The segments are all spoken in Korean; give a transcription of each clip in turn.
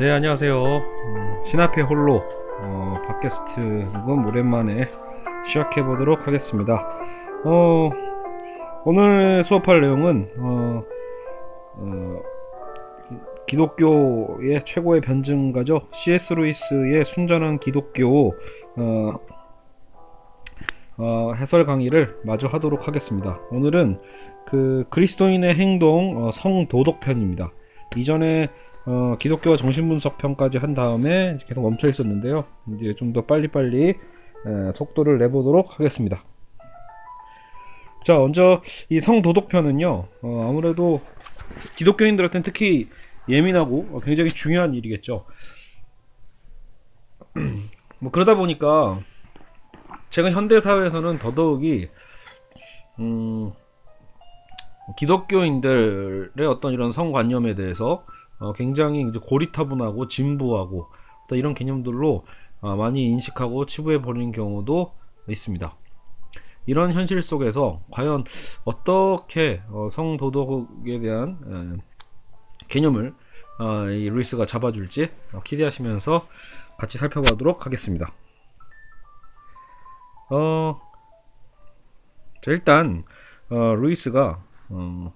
네 안녕하세요. 음, 신앞의 홀로 어, 팟캐스트 녹음 오랜만에 시작해 보도록 하겠습니다. 어, 오늘 수업할 내용은 어, 어, 기독교의 최고의 변증가죠. C.S. 루이스의 순전한 기독교 어, 어, 해설 강의를 마저 하도록 하겠습니다. 오늘은 그 그리스도인의 행동 어, 성도덕편입니다 이전에 어, 기독교와 정신분석편까지 한 다음에 계속 멈춰 있었는데요. 이제 좀 더 빨리빨리 에, 속도를 내보도록 하겠습니다. 자, 먼저 이 성도덕편은요, 어, 아무래도 기독교인들한테는 특히 예민하고 어, 굉장히 중요한 일이겠죠. 뭐 그러다 보니까 최근 현대 사회에서는 더더욱이 음, 기독교인들의 어떤 이런 성관념에 대해서 어, 굉장히 이제 고리타분하고 진부하고 또 이런 개념들로 어, 많이 인식하고 치부해 버리는 경우도 있습니다. 이런 현실 속에서 과연 어떻게 어, 성도덕에 대한 에, 개념을 어, 이 루이스가 잡아줄지 어, 기대하시면서 같이 살펴보도록 하겠습니다. 어, 자, 일단 어, 루이스가 어,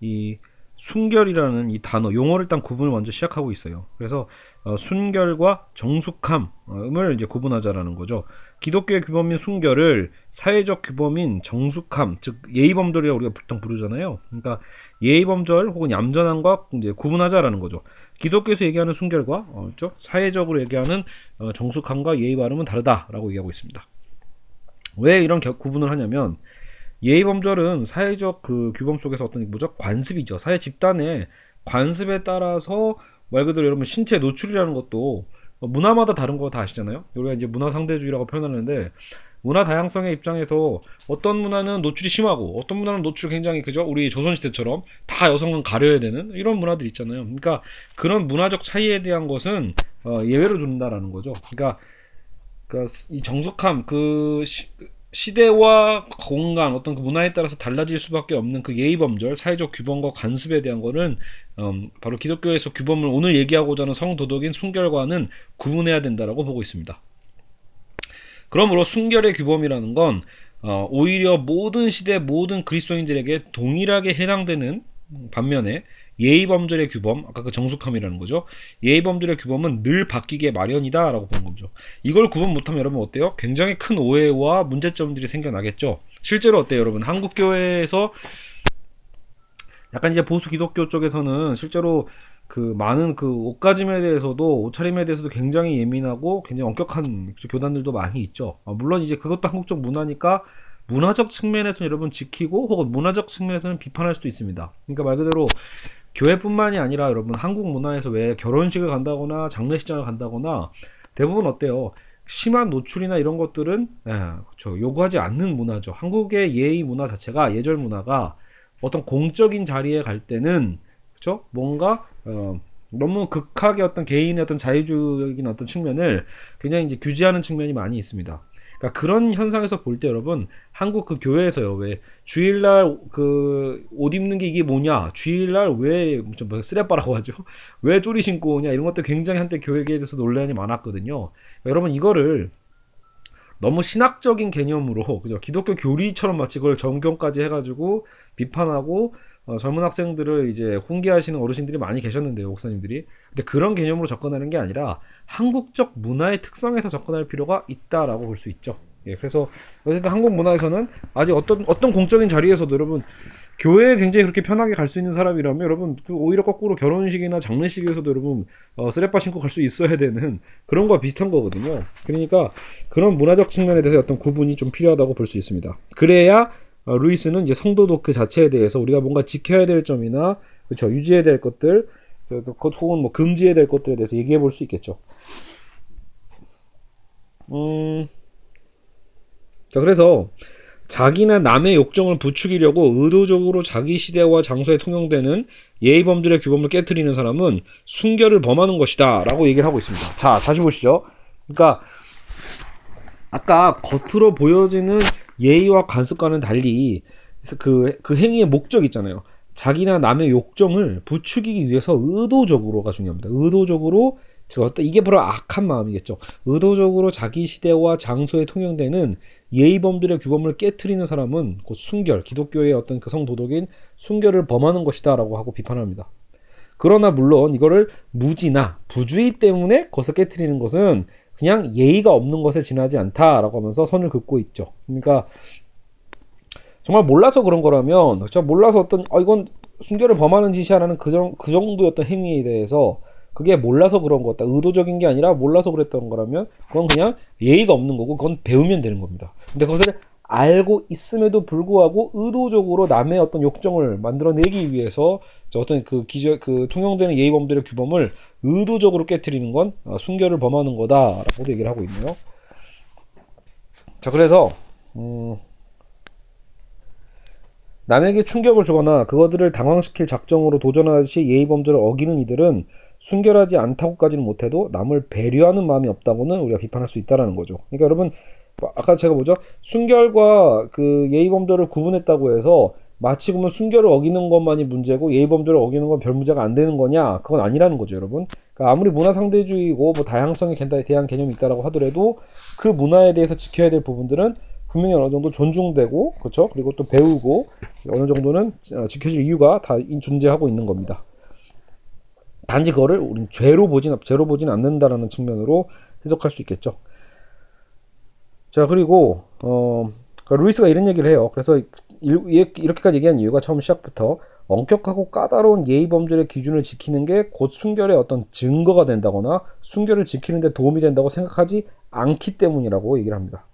이 순결이라는 이 단어 용어를 일단 구분을 먼저 시작하고 있어요. 그래서 어, 순결과 정숙함을 이제 구분하자라는 거죠. 기독교의 규범인 순결을 사회적 규범인 정숙함, 즉 예의범절이라고 우리가 보통 부르잖아요. 그러니까 예의범절 혹은 얌전함과 이제 구분하자라는 거죠. 기독교에서 얘기하는 순결과 어, 그렇죠? 사회적으로 얘기하는 어, 정숙함과 예의 바름은 다르다라고 얘기하고 있습니다. 왜 이런 겨, 구분을 하냐면 예의 범절은 사회적 그 규범 속에서 어떤 뭐죠 관습이죠. 사회 집단의 관습에 따라서 말 그대로 여러분 신체 노출이라는 것도 문화마다 다른 거 다 아시잖아요. 우리가 이제 문화 상대주의라고 표현하는데 문화 다양성의 입장에서 어떤 문화는 노출이 심하고 어떤 문화는 노출 굉장히 그죠 우리 조선시대처럼 다 여성은 가려야 되는 이런 문화들 있잖아요. 그러니까 그런 문화적 차이에 대한 것은 어, 예외로 둔다라는 거죠. 그러니까, 그러니까 이 정숙함 그 시, 시대와 공간 어떤 그 문화에 따라서 달라질 수밖에 없는 그 예의 범절 사회적 규범과 관습에 대한 거는 음, 바로 기독교에서 규범을 오늘 얘기하고자 하는 성도덕인 순결과는 구분해야 된다라고 보고 있습니다. 그러므로 순결의 규범이라는 건 어, 오히려 모든 시대 모든 그리스도인들에게 동일하게 해당되는 반면에 예의범절의 규범, 아까 그 정숙함이라는 거죠. 예의범절의 규범은 늘 바뀌게 마련이다 라고 보는 거죠. 이걸 구분 못하면 여러분 어때요? 굉장히 큰 오해와 문제점들이 생겨나겠죠. 실제로 어때요, 여러분? 한국 교회에서 약간 이제 보수 기독교 쪽에서는 실제로 그 많은 그 옷가짐에 대해서도 옷차림에 대해서도 굉장히 예민하고 굉장히 엄격한 교단들도 많이 있죠. 아, 물론 이제 그것도 한국적 문화니까 문화적 측면에서 여러분 지키고 혹은 문화적 측면에서는 비판할 수도 있습니다. 그러니까 말 그대로 교회뿐만이 아니라 여러분 한국 문화에서 왜 결혼식을 간다거나 장례식장을 간다거나 대부분 어때요? 심한 노출이나 이런 것들은 예, 그렇죠. 요구하지 않는 문화죠. 한국의 예의 문화 자체가 예절 문화가 어떤 공적인 자리에 갈 때는 그렇죠? 뭔가 어, 너무 극하게 어떤 개인의 어떤 자유주의적인 어떤 측면을 굉장히 이제 규제하는 측면이 많이 있습니다. 그러니까 그런 현상에서 볼 때 여러분 한국 그 교회에서요 왜 주일날 그 옷 입는 게 이게 뭐냐? 주일날 왜좀 뭐 쓰레빠라고 하죠? 왜 쪼리 신고 오냐? 이런 것도 굉장히 한때 교회에 대해서 논란이 많았거든요. 그러니까 여러분 이거를 너무 신학적인 개념으로 그죠? 기독교 교리처럼 마치 그걸 정경까지 해가지고 비판하고 어, 젊은 학생들을 이제 훈계하시는 어르신들이 많이 계셨는데요, 목사님들이. 근데 그런 개념으로 접근하는 게 아니라 한국적 문화의 특성에서 접근할 필요가 있다라고 볼 수 있죠. 예, 그래서 어쨌든 한국 문화에서는 아직 어떤 어떤 공적인 자리에서도 여러분 교회에 굉장히 그렇게 편하게 갈 수 있는 사람이라면 여러분 그 오히려 거꾸로 결혼식이나 장례식에서도 여러분 어, 쓰레빠 신고 갈 수 있어야 되는 그런 거와 비슷한 거거든요. 그러니까 그런 문화적 측면에 대해서 어떤 구분이 좀 필요하다고 볼 수 있습니다. 그래야 어, 루이스는 이제 성도독 그 자체에 대해서 우리가 뭔가 지켜야 될 점이나 그렇죠 유지해야 될 것들 혹은 뭐 금지해야 될 것들에 대해서 얘기해 볼 수 있겠죠. 음, 자 그래서 자기나 남의 욕정을 부추기려고 의도적으로 자기 시대와 장소에 통용되는 예의 범죄의 규범을 깨뜨리는 사람은 순결을 범하는 것이다 라고 얘기를 하고 있습니다. 자 다시 보시죠. 그러니까 아까 겉으로 보여지는 예의와 관습과는 달리 그, 그 행위의 목적 있잖아요. 자기나 남의 욕정을 부추기기 위해서 의도적으로가 중요합니다. 의도적으로 이게 바로 악한 마음이겠죠. 의도적으로 자기 시대와 장소에 통용되는 예의범들의 규범을 깨뜨리는 사람은 곧 순결, 기독교의 어떤 그 성도덕인 순결을 범하는 것이다라고 하고 비판합니다. 그러나 물론 이거를 무지나 부주의 때문에 것을 깨뜨리는 것은 그냥 예의가 없는 것에 지나지 않다라고 하면서 선을 긋고 있죠. 그러니까 정말 몰라서 그런 거라면 그렇죠? 몰라서 어떤 어 이건 순결을 범하는 짓이야라는 그, 정, 그 정도였던 행위에 대해서 그게 몰라서 그런 거다 의도적인 게 아니라 몰라서 그랬던 거라면 그건 그냥 예의가 없는 거고 그건 배우면 되는 겁니다. 근데 그것을 알고 있음에도 불구하고 의도적으로 남의 어떤 욕정을 만들어내기 위해서 어떤 그 기저 그 통용되는 예의범들의 규범을 의도적으로 깨뜨리는 건 어, 순결을 범하는 거다라고도 얘기를 하고 있네요. 자 그래서 음, 남에게 충격을 주거나 그것들을 당황시킬 작정으로 도전하듯이 예의범절을 어기는 이들은 순결하지 않다고까지는 못해도 남을 배려하는 마음이 없다고는 우리가 비판할 수 있다라는 거죠. 그러니까 여러분 아까 제가 뭐죠? 순결과 그 예의범절을 구분했다고 해서 마치 보면 순결을 어기는 것만이 문제고 예의범절을 어기는 건 별 문제가 안 되는 거냐? 그건 아니라는 거죠, 여러분. 그러니까 아무리 문화 상대주의고 뭐 다양성에 대한 개념이 있다라고 하더라도 그 문화에 대해서 지켜야 될 부분들은 분명히 어느 정도 존중되고 그렇죠 그리고 또 배우고 어느 정도는 어, 지켜질 이유가 다 존재하고 있는 겁니다. 단지 그거를 우린 죄로 보진 죄로 보진 않는다라는 측면으로 해석할 수 있겠죠. 자 그리고 어 그러니까 루이스가 이런 얘기를 해요. 그래서 이렇게까지 얘기한 이유가 처음 시작부터 엄격하고 까다로운 예의 범죄의 기준을 지키는 게 곧 순결의 어떤 증거가 된다거나 순결을 지키는 데 도움이 된다고 생각하지 않기 때문이라고 얘기를 합니다.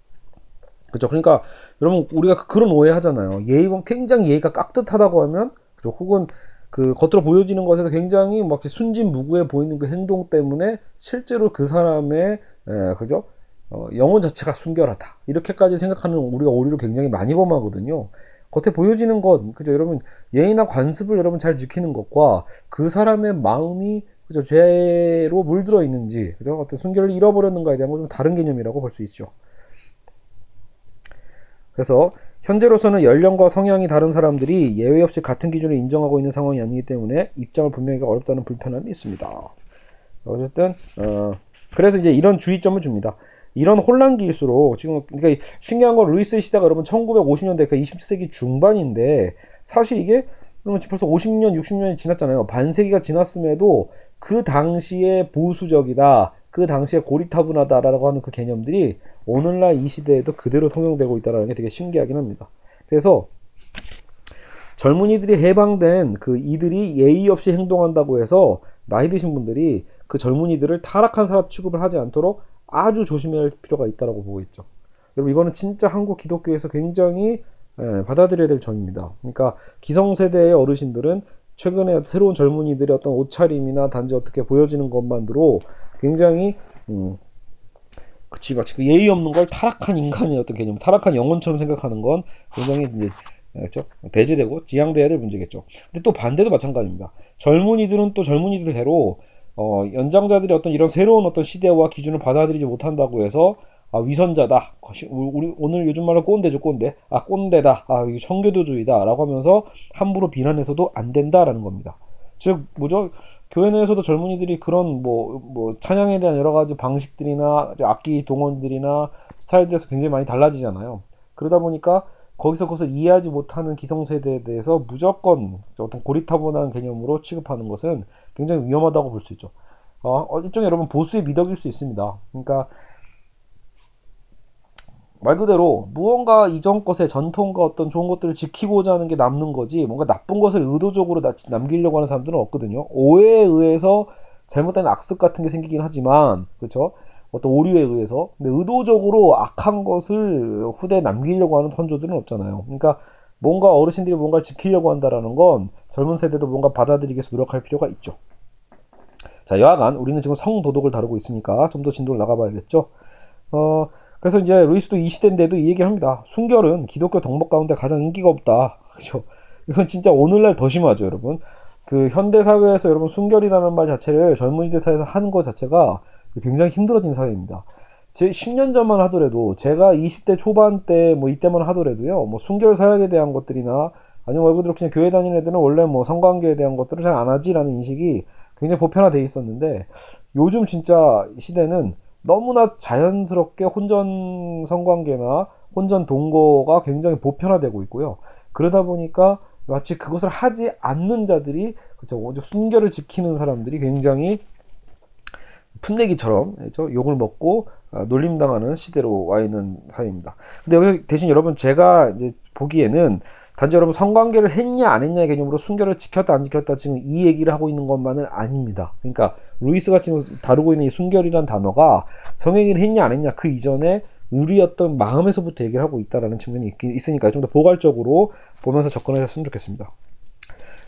그죠 그러니까 여러분 우리가 그런 오해 하잖아요. 예의범 굉장히 예의가 깍듯하다고 하면 그죠 혹은 그 겉으로 보여지는 것에서 굉장히 막 순진무구해 보이는 그 행동 때문에 실제로 그 사람의 예, 그죠? 어, 영혼 자체가 순결하다. 이렇게까지 생각하는 우리가 오류를 굉장히 많이 범하거든요. 겉에 보여지는 것 그죠? 여러분 예의나 관습을 여러분 잘 지키는 것과 그 사람의 마음이 그죠? 죄로 물들어 있는지 그죠? 어떤 순결을 잃어버렸는가에 대한 건 좀 다른 개념이라고 볼 수 있죠. 그래서 현재로서는 연령과 성향이 다른 사람들이 예외 없이 같은 기준을 인정하고 있는 상황이 아니기 때문에 입장을 분명히 어렵다는 불편함이 있습니다. 어쨌든 어, 그래서 이제 이런 주의점을 줍니다. 이런 혼란기일수록 지금 그러니까 신기한 건 루이스 시대가 여러분 1950년대 그 20세기 중반인데 사실 이게 그러면 벌써 50년, 60년이 지났잖아요. 반세기가 지났음에도 그 당시에 보수적이다, 그 당시에 고리타분하다라고 하는 그 개념들이 오늘날 이 시대에도 그대로 통용되고 있다는 게 되게 신기하긴 합니다. 그래서 젊은이들이 해방된 그 이들이 예의 없이 행동한다고 해서 나이 드신 분들이 그 젊은이들을 타락한 사람 취급을 하지 않도록 아주 조심해야 할 필요가 있다고 보고 있죠. 여러분 이거는 진짜 한국 기독교에서 굉장히 예, 받아들여야 될 점입니다. 그러니까 기성세대의 어르신들은 최근에 새로운 젊은이들의 어떤 옷차림이나 단지 어떻게 보여지는 것만으로 굉장히 음, 그치 마치 그 예의 없는 걸 타락한 인간의 어떤 개념, 타락한 영혼처럼 생각하는 건 굉장히 이제 그렇죠? 배제되고 지양돼야 될 문제겠죠. 근데 또 반대도 마찬가지입니다. 젊은이들은 또 젊은이들대로 어, 연장자들이 어떤 이런 새로운 어떤 시대와 기준을 받아들이지 못한다고 해서 아, 위선자다. 우리 오늘 요즘 말로 꼰대죠, 꼰대. 아, 꼰대다. 아, 이거 청교도주의다라고 하면서 함부로 비난해서도 안 된다라는 겁니다. 즉 뭐죠? 교회 내에서도 젊은이들이 그런 뭐, 뭐, 찬양에 대한 여러 가지 방식들이나 악기 동원들이나 스타일들에서 굉장히 많이 달라지잖아요. 그러다 보니까 거기서 그것을 이해하지 못하는 기성세대에 대해서 무조건 어떤 고리타분한 개념으로 취급하는 것은 굉장히 위험하다고 볼 수 있죠. 어, 일종의 여러분 보수의 미덕일 수 있습니다. 그러니까 말 그대로 무언가 이전 것의 전통과 어떤 좋은 것들을 지키고자 하는 게 남는 거지 뭔가 나쁜 것을 의도적으로 남기려고 하는 사람들은 없거든요. 오해에 의해서 잘못된 악습 같은 게 생기긴 하지만 그렇죠. 어떤 오류에 의해서 근데 의도적으로 악한 것을 후대에 남기려고 하는 선조들은 없잖아요. 그러니까 뭔가 어르신들이 뭔가를 지키려고 한다라는 건 젊은 세대도 뭔가 받아들이기 위해서 노력할 필요가 있죠. 자, 여하간 우리는 지금 성도덕을 다루고 있으니까 좀 더 진도를 나가봐야겠죠. 어, 그래서 이제 루이스도 이 시대인데도 이 얘기를 합니다. 순결은 기독교 덕목 가운데 가장 인기가 없다. 그죠? 이건 진짜 오늘날 더 심하죠, 여러분. 그 현대 사회에서 여러분 순결이라는 말 자체를 젊은이들 사이에서 하는 것 자체가 굉장히 힘들어진 사회입니다. 제 10년 전만 하더라도 제가 20대 초반 때 뭐 이때만 하더라도요. 뭐 순결 사역에 대한 것들이나 아니면 말 그대로 그냥 교회 다니는 애들은 원래 뭐 성관계에 대한 것들을 잘 안 하지라는 인식이 굉장히 보편화돼 있었는데 요즘 진짜 시대는 너무나 자연스럽게 혼전 성관계나 혼전 동거가 굉장히 보편화되고 있고요. 그러다 보니까 마치 그것을 하지 않는 자들이 그렇죠. 순결을 지키는 사람들이 굉장히 풋내기처럼 그렇죠? 욕을 먹고 아, 놀림당하는 시대로 와 있는 사회입니다. 근데 여기 대신 여러분 제가 이제 보기에는 단지 여러분 성관계를 했냐 안 했냐의 개념으로 순결을 지켰다 안 지켰다 지금 이 얘기를 하고 있는 것만은 아닙니다. 그러니까 루이스가 지금 다루고 있는 이 순결이란 단어가 성행위를 했냐 안 했냐 그 이전에 우리 어떤 마음에서부터 얘기를 하고 있다라는 측면이 있, 으니까 좀 더 보괄적으로 보면서 접근하셨으면 좋겠습니다.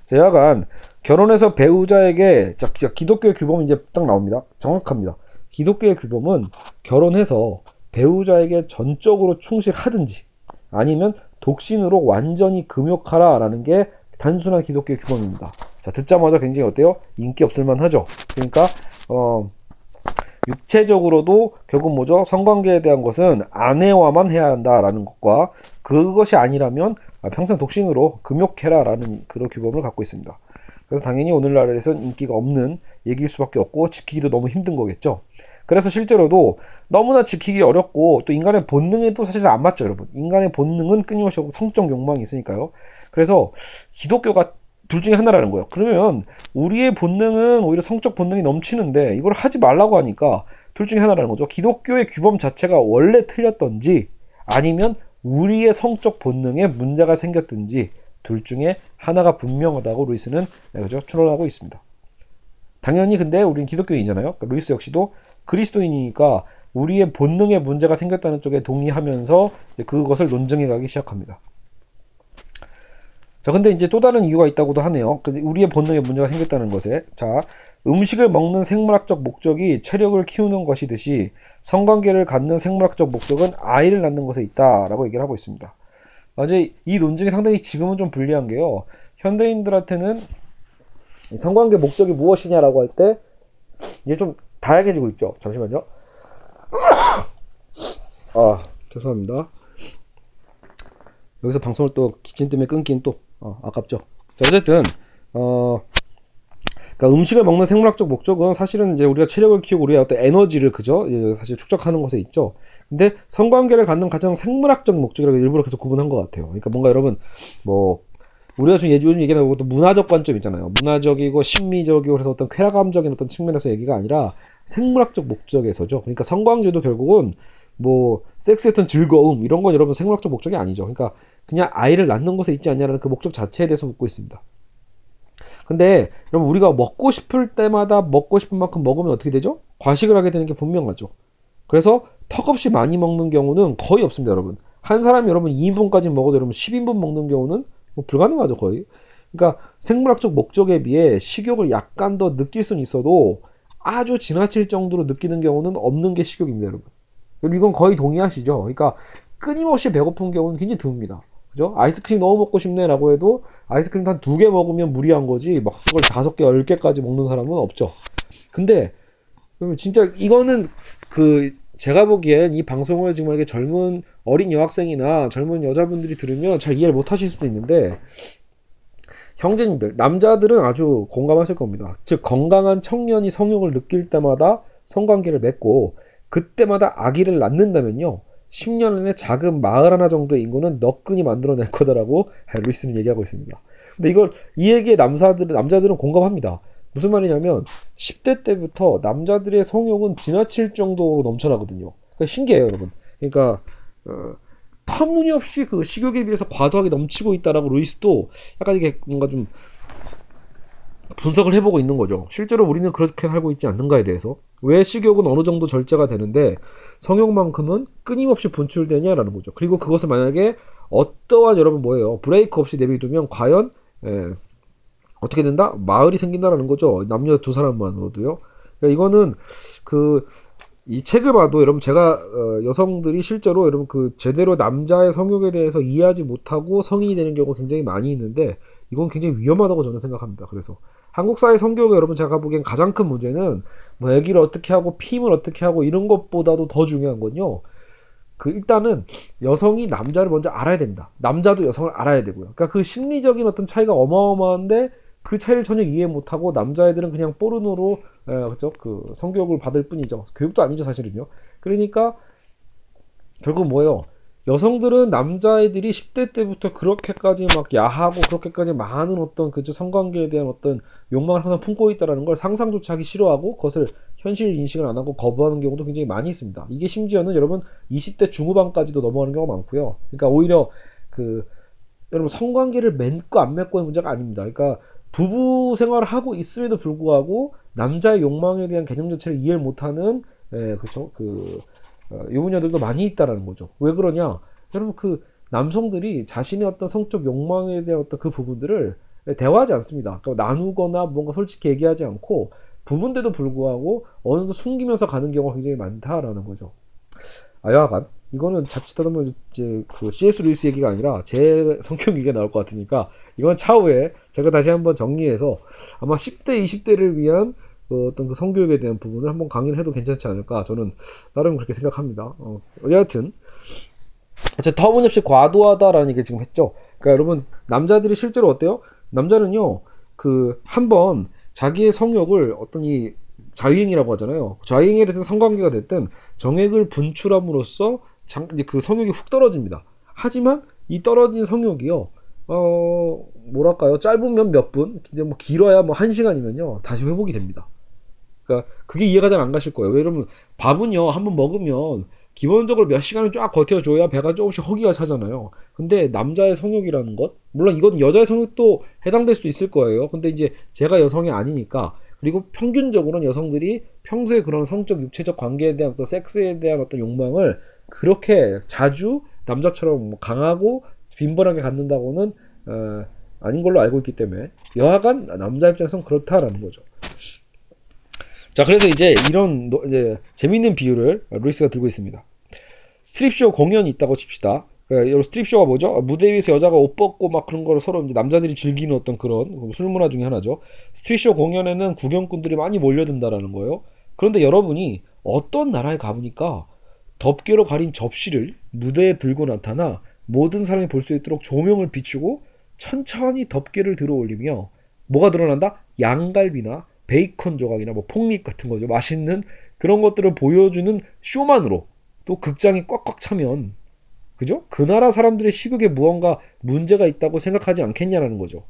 제약간 결혼해서 배우자에게 자, 기독교의 규범이 이제 딱 나옵니다. 정확합니다. 기독교의 규범은 결혼해서 배우자에게 전적으로 충실하든지 아니면 독신으로 완전히 금욕하라라는 게 단순한 기독교의 규범입니다. 자, 듣자마자 굉장히 어때요? 인기 없을 만 하죠. 그러니까 어 육체적으로도 결국 뭐죠? 성관계에 대한 것은 아내와만 해야 한다라는 것과 그것이 아니라면 평생 독신으로 금욕해라라는 그런 규범을 갖고 있습니다. 그래서 당연히 오늘날에선 인기가 없는 얘기일 수밖에 없고 지키기도 너무 힘든 거겠죠. 그래서 실제로도 너무나 지키기 어렵고 또 인간의 본능에도 사실 안 맞죠, 여러분. 인간의 본능은 끊임없이 성적 욕망이 있으니까요. 그래서 기독교가 둘 중에 하나라는 거예요. 그러면 우리의 본능은 오히려 성적 본능이 넘치는데 이걸 하지 말라고 하니까 둘 중에 하나라는 거죠. 기독교의 규범 자체가 원래 틀렸던지 아니면 우리의 성적 본능에 문제가 생겼든지 둘 중에 하나가 분명하다고 루이스는 네, 그죠? 추론하고 있습니다. 당연히 근데 우리는 기독교인이잖아요. 그러니까 루이스 역시도 그리스도인이니까 우리의 본능에 문제가 생겼다는 쪽에 동의하면서 그것을 논증해 가기 시작합니다. 자, 근데 이제 또 다른 이유가 있다고도 하네요. 근데 우리의 본능에 문제가 생겼다는 것에. 자, 음식을 먹는 생물학적 목적이 체력을 키우는 것이듯이 성관계를 갖는 생물학적 목적은 아이를 낳는 것에 있다라고 얘기를 하고 있습니다. 이제 이 논증이 상당히 지금은 좀 불리한 게요. 현대인들한테는 성관계 목적이 무엇이냐라고 할 때 이제 좀 다양해지고 있죠. 잠시만요. 아, 죄송합니다. 여기서 방송을 또 기침 때문에 끊긴 또 어, 아깝죠. 자, 어쨌든 어 그러니까 음식을 먹는 생물학적 목적은 사실은 이제 우리가 체력을 키우고 우리의 어떤 에너지를 그죠? 사실 축적하는 것에 있죠. 근데 성관계를 갖는 가장 생물학적 목적이라고 일부러 계속 구분한 것 같아요. 그러니까 뭔가 여러분 뭐 우리가 지금 요즘 얘기하는 것도 문화적 관점 있잖아요. 문화적이고 심미적이고 그래서 어떤 쾌락감적인 어떤 측면에서 얘기가 아니라 생물학적 목적에서죠. 그러니까 성관계도 결국은 뭐 어떤 즐거움 이런 건 여러분 생물학적 목적이 아니죠. 그러니까 그냥 아이를 낳는 것에 있지 않냐는 그 목적 자체에 대해서 묻고 있습니다. 근데 여러분 우리가 먹고 싶을 때마다 먹고 싶은 만큼 먹으면 어떻게 되죠? 과식을 하게 되는 게 분명하죠. 그래서 턱없이 많이 먹는 경우는 거의 없습니다, 여러분. 한 사람이 여러분 2인분까지 먹어도 여러분 10인분 먹는 경우는 뭐 불가능하죠, 거의. 그러니까 생물학적 목적에 비해 식욕을 약간 더 느낄 수는 있어도 아주 지나칠 정도로 느끼는 경우는 없는 게 식욕입니다, 여러분. 이건 거의 동의하시죠? 그러니까 끊임없이 배고픈 경우는 굉장히 드뭅니다. 그죠? 아이스크림 너무 먹고 싶네라고 해도 아이스크림 한 두 개 먹으면 무리한 거지 막 그걸 다섯 개, 열 개까지 먹는 사람은 없죠. 근데 진짜 이거는 그 제가 보기엔 이 방송을 지금 이렇게 젊은 어린 여학생이나 젊은 여자분들이 들으면 잘 이해를 못 하실 수도 있는데 형제님들 남자들은 아주 공감하실 겁니다. 즉 건강한 청년이 성욕을 느낄 때마다 성관계를 맺고 그때마다 아기를 낳는다면요. 10년 안에 작은 마을 하나 정도의 인구는 너끈히 만들어낼 거다라고 루이스는 얘기하고 있습니다. 근데 이걸 이 얘기에 남자들은 남자들은 공감합니다. 무슨 말이냐면 10대 때부터 남자들의 성욕은 지나칠 정도로 넘쳐나거든요. 그러니까 신기해요, 여러분. 그러니까 어, 터무니없이 그 식욕에 비해서 과도하게 넘치고 있다라고 루이스도 약간 이게 뭔가 좀 분석을 해보고 있는 거죠. 실제로 우리는 그렇게 살고 있지 않는가에 대해서. 왜 식욕은 어느 정도 절제가 되는데 성욕만큼은 끊임없이 분출되냐라는 거죠. 그리고 그것을 만약에 어떠한 여러분 뭐예요? 브레이크 없이 내비두면 과연 예, 어떻게 된다? 마을이 생긴다라는 거죠. 남녀 두 사람만으로도요. 그러니까 이거는 그 이 책을 봐도 여러분 제가 어, 여성들이 실제로 여러분 그 제대로 남자의 성욕에 대해서 이해하지 못하고 성인이 되는 경우가 굉장히 많이 있는데 이건 굉장히 위험하다고 저는 생각합니다. 그래서 한국 사회 성교육에 여러분 제가 보기엔 가장 큰 문제는 뭐 애기를 어떻게 하고 피임을 어떻게 하고 이런 것보다도 더 중요한 건요. 그 일단은 여성이 남자를 먼저 알아야 됩니다. 남자도 여성을 알아야 되고요. 그러니까 그 심리적인 어떤 차이가 어마어마한데 그 차이를 전혀 이해 못하고 남자애들은 그냥 포르노로 에, 그죠 그 성교육을 받을 뿐이죠. 교육도 아니죠 사실은요. 그러니까 결국 뭐예요? 여성들은 남자애들이 10대 때부터 그렇게까지 막 야하고 그렇게까지 많은 어떤 그저 성관계에 대한 어떤 욕망을 항상 품고 있다라는 걸 상상조차 하기 싫어하고 그것을 현실 인식을 안 하고 거부하는 경우도 굉장히 많이 있습니다. 이게 심지어는 여러분 20대 중후반까지도 넘어가는 경우가 많고요. 그러니까 오히려 그 여러분 성관계를 맺고 안 맺고의 문제가 아닙니다. 그러니까 부부 생활을 하고 있음에도 불구하고 남자의 욕망에 대한 개념 자체를 이해를 못하는 예, 그쵸 그 어, 유부녀들도 많이 있다라는 거죠. 왜 그러냐? 여러분 그 남성들이 자신의 어떤 성적 욕망에 대한 어떤 그 부분들을 대화하지 않습니다. 그러니까 나누거나 뭔가 솔직히 얘기하지 않고 부분데도 불구하고 어느 정도 숨기면서 가는 경우가 굉장히 많다라는 거죠. 아, 여하간 이거는 자칫하면 이제 그 C.S. 루이스 얘기가 아니라 제 성격 얘기가 나올 것 같으니까 이건 차후에 제가 다시 한번 정리해서 아마 10대, 20대를 위한 그 어떤 그 성교육에 대한 부분을 한번 강의를 해도 괜찮지 않을까 저는 나름 그렇게 생각합니다. 어, 여하튼 제 터무니없이 과도하다라는 얘기 지금 했죠. 그러니까 여러분 남자들이 실제로 어때요? 남자는요 그 한번 자기의 성욕을 어떤 이 자유행위라고 하잖아요. 자유행위에 대해서 성관계가 됐든 정액을 분출함으로써 장, 이제 그 성욕이 훅 떨어집니다. 하지만 이 떨어진 성욕이요, 어, 뭐랄까요. 짧으면 몇 분, 이제 뭐 길어야 뭐 한 시간이면요, 다시 회복이 됩니다. 그러니까 그게 이해가 잘 안 가실 거예요. 왜냐면 밥은요, 한번 먹으면 기본적으로 몇 시간을 쫙 버텨줘야 배가 조금씩 허기가 차잖아요. 근데 남자의 성욕이라는 것, 물론 이건 여자의 성욕도 해당될 수 있을 거예요. 근데 이제 제가 여성이 아니니까 그리고 평균적으로는 여성들이 평소에 그런 성적 육체적 관계에 대한 어떤 섹스에 대한 어떤 욕망을 그렇게 자주 남자처럼 뭐 강하고 빈번하게 갖는다고는 어, 아닌 걸로 알고 있기 때문에 여하간 남자 입장에서는 그렇다라는 거죠. 자, 그래서 이제 이런 노, 이제 재밌는 비유를 루이스가 들고 있습니다. 스트립쇼 공연이 있다고 칩시다. 그러니까 스트립쇼가 뭐죠? 무대 위에서 여자가 옷 벗고 막 그런 거를 서로 이제 남자들이 즐기는 어떤 그런 술 문화 중에 하나죠. 스트립쇼 공연에는 구경꾼들이 많이 몰려든다라는 거예요. 그런데 여러분이 어떤 나라에 가보니까 덮개로 가린 접시를 무대에 들고 나타나 모든 사람이 볼 수 있도록 조명을 비추고 천천히 덮개를 들어 올리며 뭐가 드러난다? 양갈비나 베이컨 조각이나 뭐 폭립 같은 거죠. 맛있는 그런 것들을 보여주는 쇼만으로 또 극장이 꽉꽉 차면 그죠? 그 나라 사람들의 시국에 무언가 문제가 있다고 생각하지 않겠냐라는 거죠.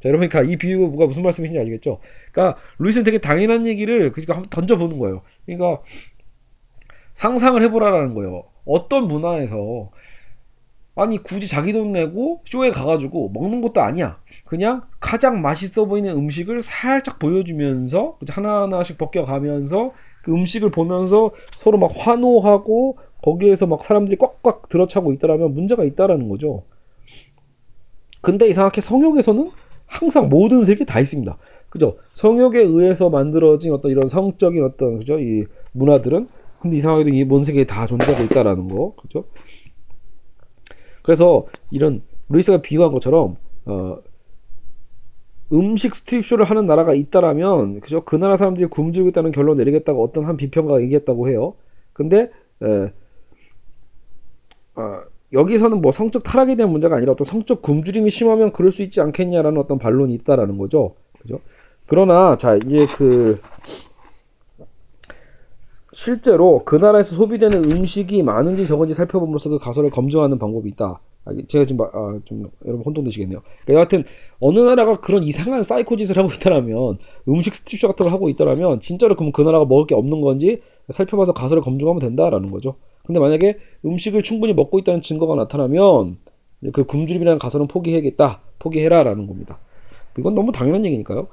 자, 그러니까 이 비유가 무슨 말씀이신지 알겠죠? 그러니까 루이스는 되게 당연한 얘기를 그러니까 한번 던져보는 거예요. 그러니까 상상을 해보라라는 거예요. 어떤 문화에서 아니 굳이 자기 돈 내고 쇼에 가가지고 먹는 것도 아니야. 그냥 가장 맛있어 보이는 음식을 살짝 보여주면서 하나하나씩 벗겨가면서 그 음식을 보면서 서로 막 환호하고 거기에서 막 사람들이 꽉꽉 들어차고 있다라면 문제가 있다라는 거죠. 근데 이상하게 성욕에서는 항상 모든 색이 다 있습니다. 그죠? 성욕에 의해서 만들어진 어떤 이런 성적인 어떤 그죠? 이 문화들은 근데 이상하게도 이 본색에 다 존재하고 있다라는 거. 그죠? 그래서 이런 루이스가 비유한 것처럼 어, 음식 스트립쇼를 하는 나라가 있다라면 그죠 그 나라 사람들이 굶주리고 있다는 결론 내리겠다고 어떤 한 비평가가 얘기했다고 해요. 근데 에, 어, 여기서는 뭐 성적 타락에 대한 문제가 아니라 어떤 성적 굶주림이 심하면 그럴 수 있지 않겠냐라는 어떤 반론이 있다라는 거죠. 그죠? 그러나 자 이제 그 실제로 그 나라에서 소비되는 음식이 많은지 적은지 살펴봄으로써 그 가설을 검증하는 방법이 있다. 아, 제가 지금 아, 좀 여러분 혼동되시겠네요. 그러니까 여하튼 어느 나라가 그런 이상한 사이코 짓을 하고 있다라면 음식 스트립쇼 같은 걸 하고 있다라면 진짜로 그러면 그 나라가 먹을 게 없는 건지 살펴봐서 가설을 검증하면 된다라는 거죠. 근데 만약에 음식을 충분히 먹고 있다는 증거가 나타나면 그 굶주림이라는 가설은 포기해야겠다. 포기해라라는 겁니다. 이건 너무 당연한 얘기니까요.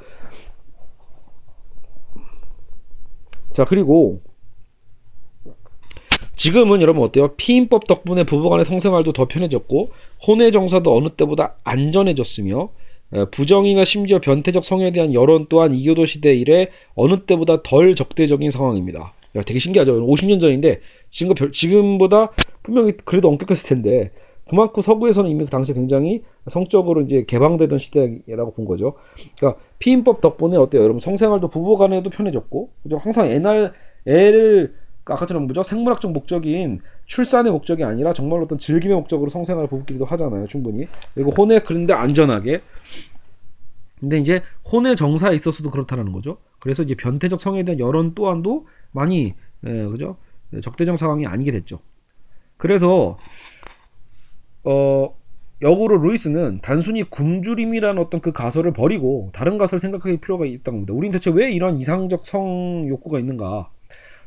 자 그리고 지금은 여러분 어때요? 피임법 덕분에 부부간의 성생활도 더 편해졌고 혼외 정서도 어느 때보다 안전해졌으며 부정이나 심지어 변태적 성에 대한 여론 또한 이교도 시대 이래 어느 때보다 덜 적대적인 상황입니다. 야, 되게 신기하죠. 50년 전인데 지금 지금보다 분명히 그래도 엄격했을 텐데 그만큼 서구에서는 이미 그 당시에 굉장히 성적으로 이제 개방되던 시대라고 본 거죠. 그러니까 피임법 덕분에 어때요? 여러분 성생활도 부부간에도 편해졌고 항상 애날 애를 아까처럼 뭐죠? 생물학적 목적인 출산의 목적이 아니라 정말 어떤 즐김의 목적으로 성생활을 부부끼리도 하잖아요, 충분히. 그리고 혼에 그런데 안전하게. 근데 이제 혼의 정사에 있어서도 그렇다는 거죠. 그래서 이제 변태적 성에 대한 여론 또한도 많이 예, 그죠? 적대적 상황이 아니게 됐죠. 그래서 어 역으로 루이스는 단순히 굶주림이라는 어떤 그 가설을 버리고 다른 가설을 생각할 필요가 있다고 봅니다. 우린 대체 왜 이런 이상적 성 욕구가 있는가?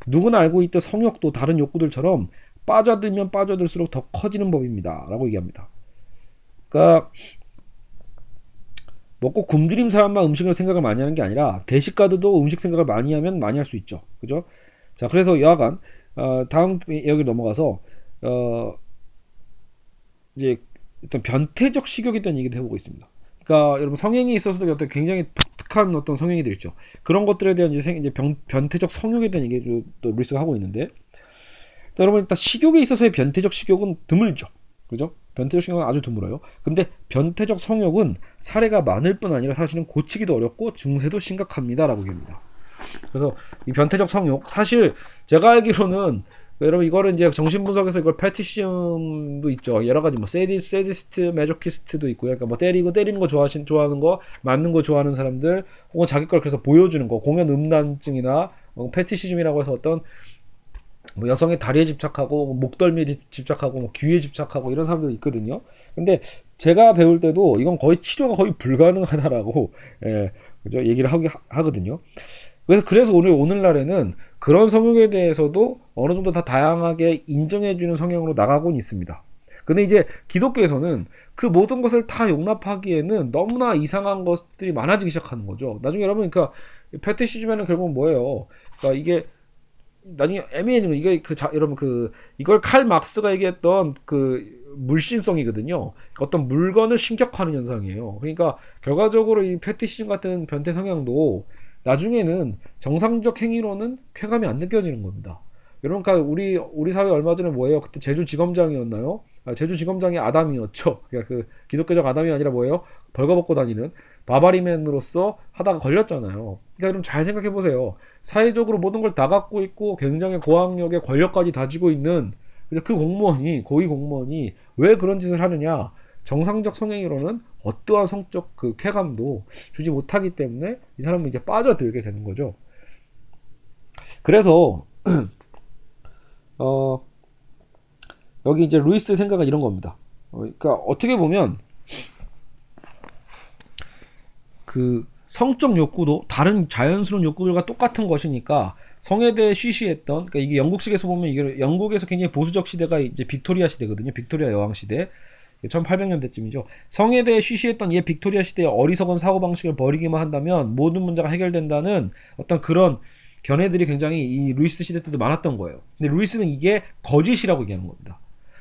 누구나 알고 있듯 성욕도 다른 욕구들처럼 빠져들면 빠져들수록 더 커지는 법입니다. 라고 얘기합니다. 그러니까 먹고 굶주림 사람만 음식을 생각을 많이 하는 게 아니라 대식가들도 음식 생각을 많이 하면 많이 할 수 있죠. 그죠? 자, 그래서 여하간 어, 다음 여기 넘어가서 어, 이제 어떤 변태적 식욕에 대한 얘기도 해보고 있습니다. 그러니까 여러분 성행에 있어서도 어떤 굉장히 독특한 어떤 성행이들 있죠. 그런 것들에 대한 이제, 생, 이제 병, 변태적 성욕에 대한 얘기를 또 루이스가 하고 있는데, 자, 여러분 일단 식욕에 있어서의 변태적 식욕은 드물죠. 그죠? 변태적 식욕은 아주 드물어요. 근데 변태적 성욕은 사례가 많을 뿐 아니라 사실은 고치기도 어렵고 증세도 심각합니다라고 얘기합니다. 그래서 이 변태적 성욕 사실 제가 알기로는 여러분 이거를 이제 정신분석에서 이걸 패티시즘도 있죠. 여러 가지 뭐 세디 세디스트, 메조키스트도 있고요. 그러니까 뭐 때리고 때리는 거 좋아하신 좋아하는 거, 맞는 거 좋아하는 사람들, 혹은 자기 걸 그래서 보여주는 거, 공연 음란증이나 뭐 패티시즘이라고 해서 어떤 뭐 여성의 다리에 집착하고 목덜미에 집착하고 뭐 귀에 집착하고 이런 사람들도 있거든요. 근데 제가 배울 때도 이건 거의 치료가 거의 불가능하다라고 예, 그죠 얘기를 하기 하거든요. 그래서 그래서 오늘 오늘날에는 그런 성욕에 대해서도 어느 정도 다 다양하게 인정해주는 성향으로 나가곤 있습니다. 근데 이제 기독교에서는 그 모든 것을 다 용납하기에는 너무나 이상한 것들이 많아지기 시작하는 거죠. 나중에 여러분, 그러니까 패티시즘에는 결국 뭐예요? 그러니까 이게 나중에 애매해지는 이게 그 자, 여러분 그 이걸 칼 막스가 얘기했던 그 물신성이거든요. 어떤 물건을 신격화하는 현상이에요. 그러니까 결과적으로 이 패티시즘 같은 변태 성향도 나중에는 정상적 행위로는 쾌감이 안 느껴지는 겁니다. 여러분, 그러니까 우리 우리 사회 얼마 전에 뭐예요? 그때 제주 지검장이었나요? 아, 제주 지검장이 아담이었죠. 그러니까 그 기독교적 아담이 아니라 뭐예요? 벌거벗고 다니는 바바리맨으로서 하다가 걸렸잖아요. 그러니까 여러분 잘 생각해 보세요. 사회적으로 모든 걸 다 갖고 있고 굉장히 고학력의 권력까지 다지고 있는 그 공무원이 고위 공무원이 왜 그런 짓을 하느냐? 정상적 성행위로는 어떠한 성적 그 쾌감도 주지 못하기 때문에 이 사람은 이제 빠져들게 되는 거죠. 그래서 어 여기 이제 루이스 생각은 이런 겁니다. 어, 그러니까 어떻게 보면 그 성적 욕구도 다른 자연스러운 욕구들과 똑같은 것이니까 성에 대해 쉬쉬했던 그러니까 이게 영국식에서 보면 이게 영국에서 굉장히 보수적 시대가 이제 빅토리아 시대거든요. 빅토리아 여왕 시대. 1800년대쯤이죠. 성에 대해 쉬쉬했던 이 빅토리아 시대의 어리석은 사고방식을 버리기만 한다면 모든 문제가 해결된다는 어떤 그런 견해들이 굉장히 이 루이스 시대 때도 많았던 거예요. 근데 루이스는 이게 거짓이라고 얘기하는 겁니다.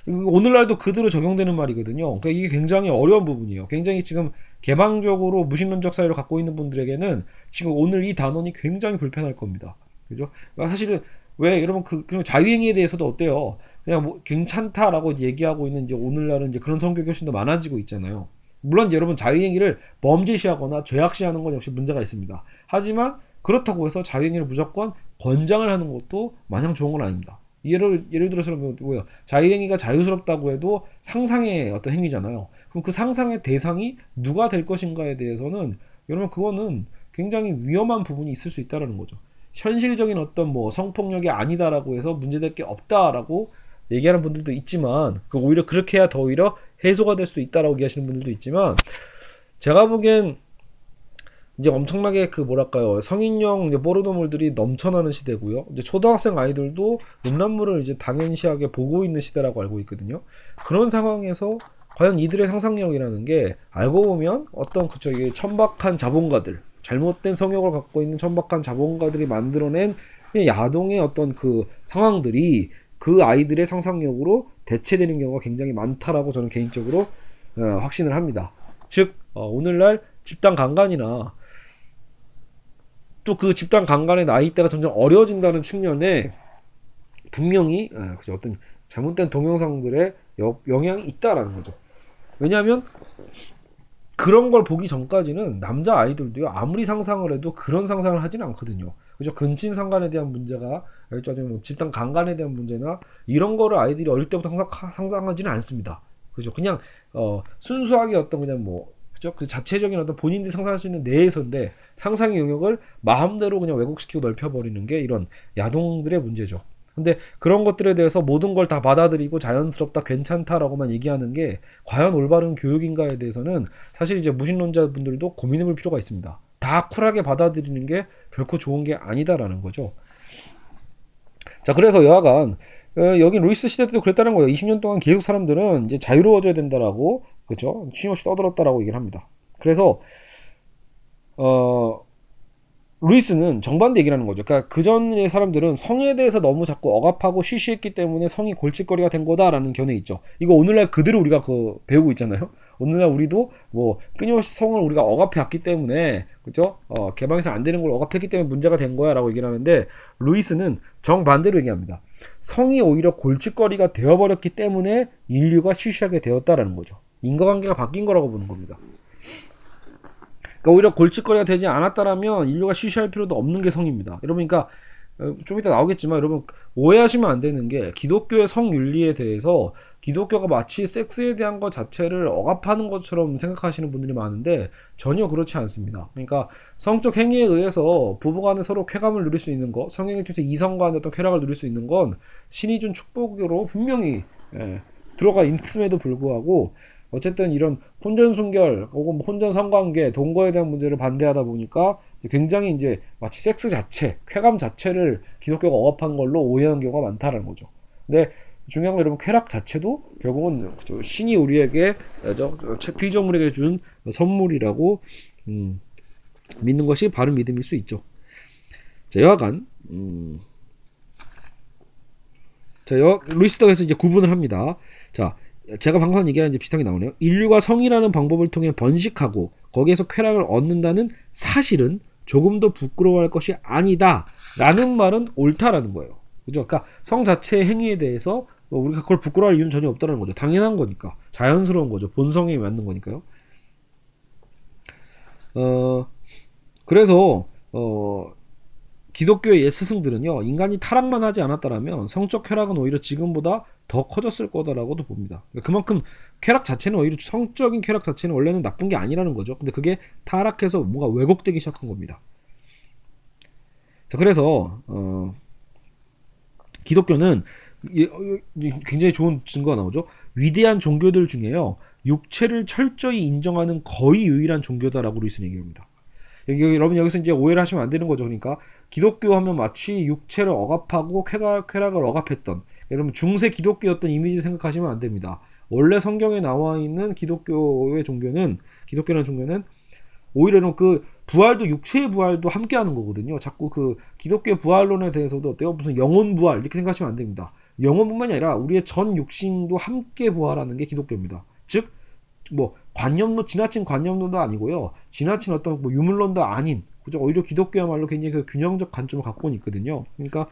오늘날도 그대로 적용되는 말이거든요. 그러니까 이게 굉장히 어려운 부분이에요. 굉장히 지금 개방적으로 무신론적 사회를 갖고 있는 분들에게는 지금 오늘 이 단원이 굉장히 불편할 겁니다. 그죠? 그러니까 사실은 왜 여러분 그 그럼 자위행위에 대해서도 어때요? 그냥 뭐 괜찮다라고 얘기하고 있는 이제 오늘날은 이제 그런 성격이 훨씬 더 많아지고 있잖아요. 물론 여러분 자유행위를 범죄시하거나 죄악시하는 건 역시 문제가 있습니다. 하지만 그렇다고 해서 자유행위를 무조건 권장을 하는 것도 마냥 좋은 건 아닙니다. 예를 예를 들어서 뭐야 자유행위가 자유스럽다고 해도 상상의 어떤 행위잖아요. 그럼 그 상상의 대상이 누가 될 것인가에 대해서는 여러분 그거는 굉장히 위험한 부분이 있을 수 있다라는 거죠. 현실적인 어떤 뭐 성폭력이 아니다라고 해서 문제될 게 없다라고 얘기하는 분들도 있지만 그 오히려 그렇게 해야 더 오히려 해소가 될 수도 있다라고 얘기하시는 분들도 있지만 제가 보기엔 이제 엄청나게 그 뭐랄까요 성인용 이제 포르노물들이 넘쳐나는 시대고요. 이제 초등학생 아이들도 음란물을 이제 당연시하게 보고 있는 시대라고 알고 있거든요. 그런 상황에서 과연 이들의 상상력이라는 게 알고 보면 어떤 그쵸 이게 천박한 자본가들 잘못된 성욕을 갖고 있는 천박한 자본가들이 만들어낸 야동의 어떤 그 상황들이 그 아이들의 상상력으로 대체되는 경우가 굉장히 많다라고 저는 개인적으로 어, 확신을 합니다. 즉 어, 오늘날 집단 강간이나 또 그 집단 강간의 나이대가 점점 어려워진다는 측면에 분명히 어, 어떤 잘못된 동영상들의 영향이 있다라는 거죠. 왜냐하면 그런 걸 보기 전까지는 남자 아이들도요 아무리 상상을 해도 그런 상상을 하지는 않거든요. 그죠? 근친 상간에 대한 문제가 일종의 뭐 집단 강간에 대한 문제나 이런 거를 아이들이 어릴 때부터 항상 상상하지는 않습니다. 그죠? 그냥 어 순수하게 어떤 그냥 뭐 그죠? 그 자체적인 어떤 본인들이 상상할 수 있는 내에서인데 상상의 영역을 마음대로 그냥 왜곡시키고 넓혀버리는 게 이런 야동들의 문제죠. 근데 그런 것들에 대해서 모든 걸 다 받아들이고 자연스럽다, 괜찮다라고만 얘기하는 게 과연 올바른 교육인가에 대해서는 사실 이제 무신론자분들도 고민해 볼 필요가 있습니다. 다 쿨하게 받아들이는 게 결코 좋은 게 아니다라는 거죠. 자, 그래서 여하간 어, 여기 루이스 시대 때도 그랬다는 거예요. 20년 동안 계속 사람들은 이제 자유로워져야 된다라고 그죠? 쉼없이 떠들었다라고 얘기를 합니다. 그래서 어 루이스는 정반대 얘기를 하는 거죠. 그러니까 그 전의 사람들은 성에 대해서 너무 자꾸 억압하고 쉬쉬했기 때문에 성이 골칫거리가 된 거다라는 견해 있죠. 이거 오늘날 그대로 우리가 그 배우고 있잖아요. 오늘날 우리도 뭐 끊임없이 성을 우리가 억압해 왔기 때문에 그죠? 어, 개방해서 안 되는 걸 억압했기 때문에 문제가 된 거야라고 얘기를 하는데 루이스는 정반대로 얘기합니다. 성이 오히려 골칫거리가 되어버렸기 때문에 인류가 쉬쉬하게 되었다라는 거죠. 인과관계가 바뀐 거라고 보는 겁니다. 그러니까 오히려 골칫거리가 되지 않았다라면 인류가 쉬쉬할 필요도 없는 게 성입니다. 여러분, 그러니까 어, 좀 이따 나오겠지만 여러분 오해하시면 안 되는 게 기독교의 성윤리에 대해서 기독교가 마치 섹스에 대한 것 자체를 억압하는 것처럼 생각하시는 분들이 많은데 전혀 그렇지 않습니다. 그러니까 성적 행위에 의해서 부부간에 서로 쾌감을 누릴 수 있는 것, 성행위 통해서 이성간의 어떤 쾌락을 누릴 수 있는 건 신이 준 축복으로 분명히 예, 들어가 있음에도 불구하고 어쨌든 이런 혼전 순결 혹은 뭐 혼전 성관계 동거에 대한 문제를 반대하다 보니까 굉장히 이제 마치 섹스 자체 쾌감 자체를 기독교가 억압한 걸로 오해한 경우가 많다라는 거죠. 근데 중요한 건 여러분 쾌락 자체도 결국은 신이 우리에게 피조물에게 준 선물이라고 음, 믿는 것이 바른 믿음일 수 있죠. 자 여하간 음, 자 여, 루이스 덕에서 이제 구분을 합니다. 자 제가 방금 얘기한 이제 비슷하게 나오네요. 인류가 성이라는 방법을 통해 번식하고 거기에서 쾌락을 얻는다는 사실은 조금 더 부끄러워할 것이 아니다라는 말은 옳다라는 거예요. 그죠? 그러니까 성 자체의 행위에 대해서 뭐 우리가 그걸 부끄러워할 이유는 전혀 없다는 거죠. 당연한 거니까. 자연스러운 거죠. 본성에 맞는 거니까요. 어, 그래서, 어, 기독교의 옛 스승들은요, 인간이 타락만 하지 않았다라면 성적 쾌락은 오히려 지금보다 더 커졌을 거다라고도 봅니다. 그러니까 그만큼 쾌락 자체는 오히려 성적인 쾌락 자체는 원래는 나쁜 게 아니라는 거죠. 근데 그게 타락해서 뭔가 왜곡되기 시작한 겁니다. 자, 그래서 어, 기독교는 굉장히 좋은 증거가 나오죠. 위대한 종교들 중에요. 육체를 철저히 인정하는 거의 유일한 종교다라고 루이스는 얘기합니다. 여기, 여러분 여기서 이제 오해를 하시면 안 되는 거죠. 그러니까 기독교 하면 마치 육체를 억압하고 쾌락, 쾌락을 억압했던 여러분 중세 기독교였던 이미지 생각하시면 안 됩니다. 원래 성경에 나와 있는 기독교의 종교는 기독교라는 종교는 오히려 그 부활도 육체의 부활도 함께 하는 거거든요. 자꾸 그 기독교 부활론에 대해서도 어때요? 무슨 영혼 부활 이렇게 생각하시면 안 됩니다. 영혼뿐만이 아니라 우리의 전 육신도 함께 부활하는 게 기독교입니다. 즉, 뭐 관념론 지나친 관념론도 아니고요. 지나친 어떤 뭐 유물론도 아닌 그죠? 오히려 기독교야말로 굉장히 그 균형적 관점을 갖고 있거든요. 그러니까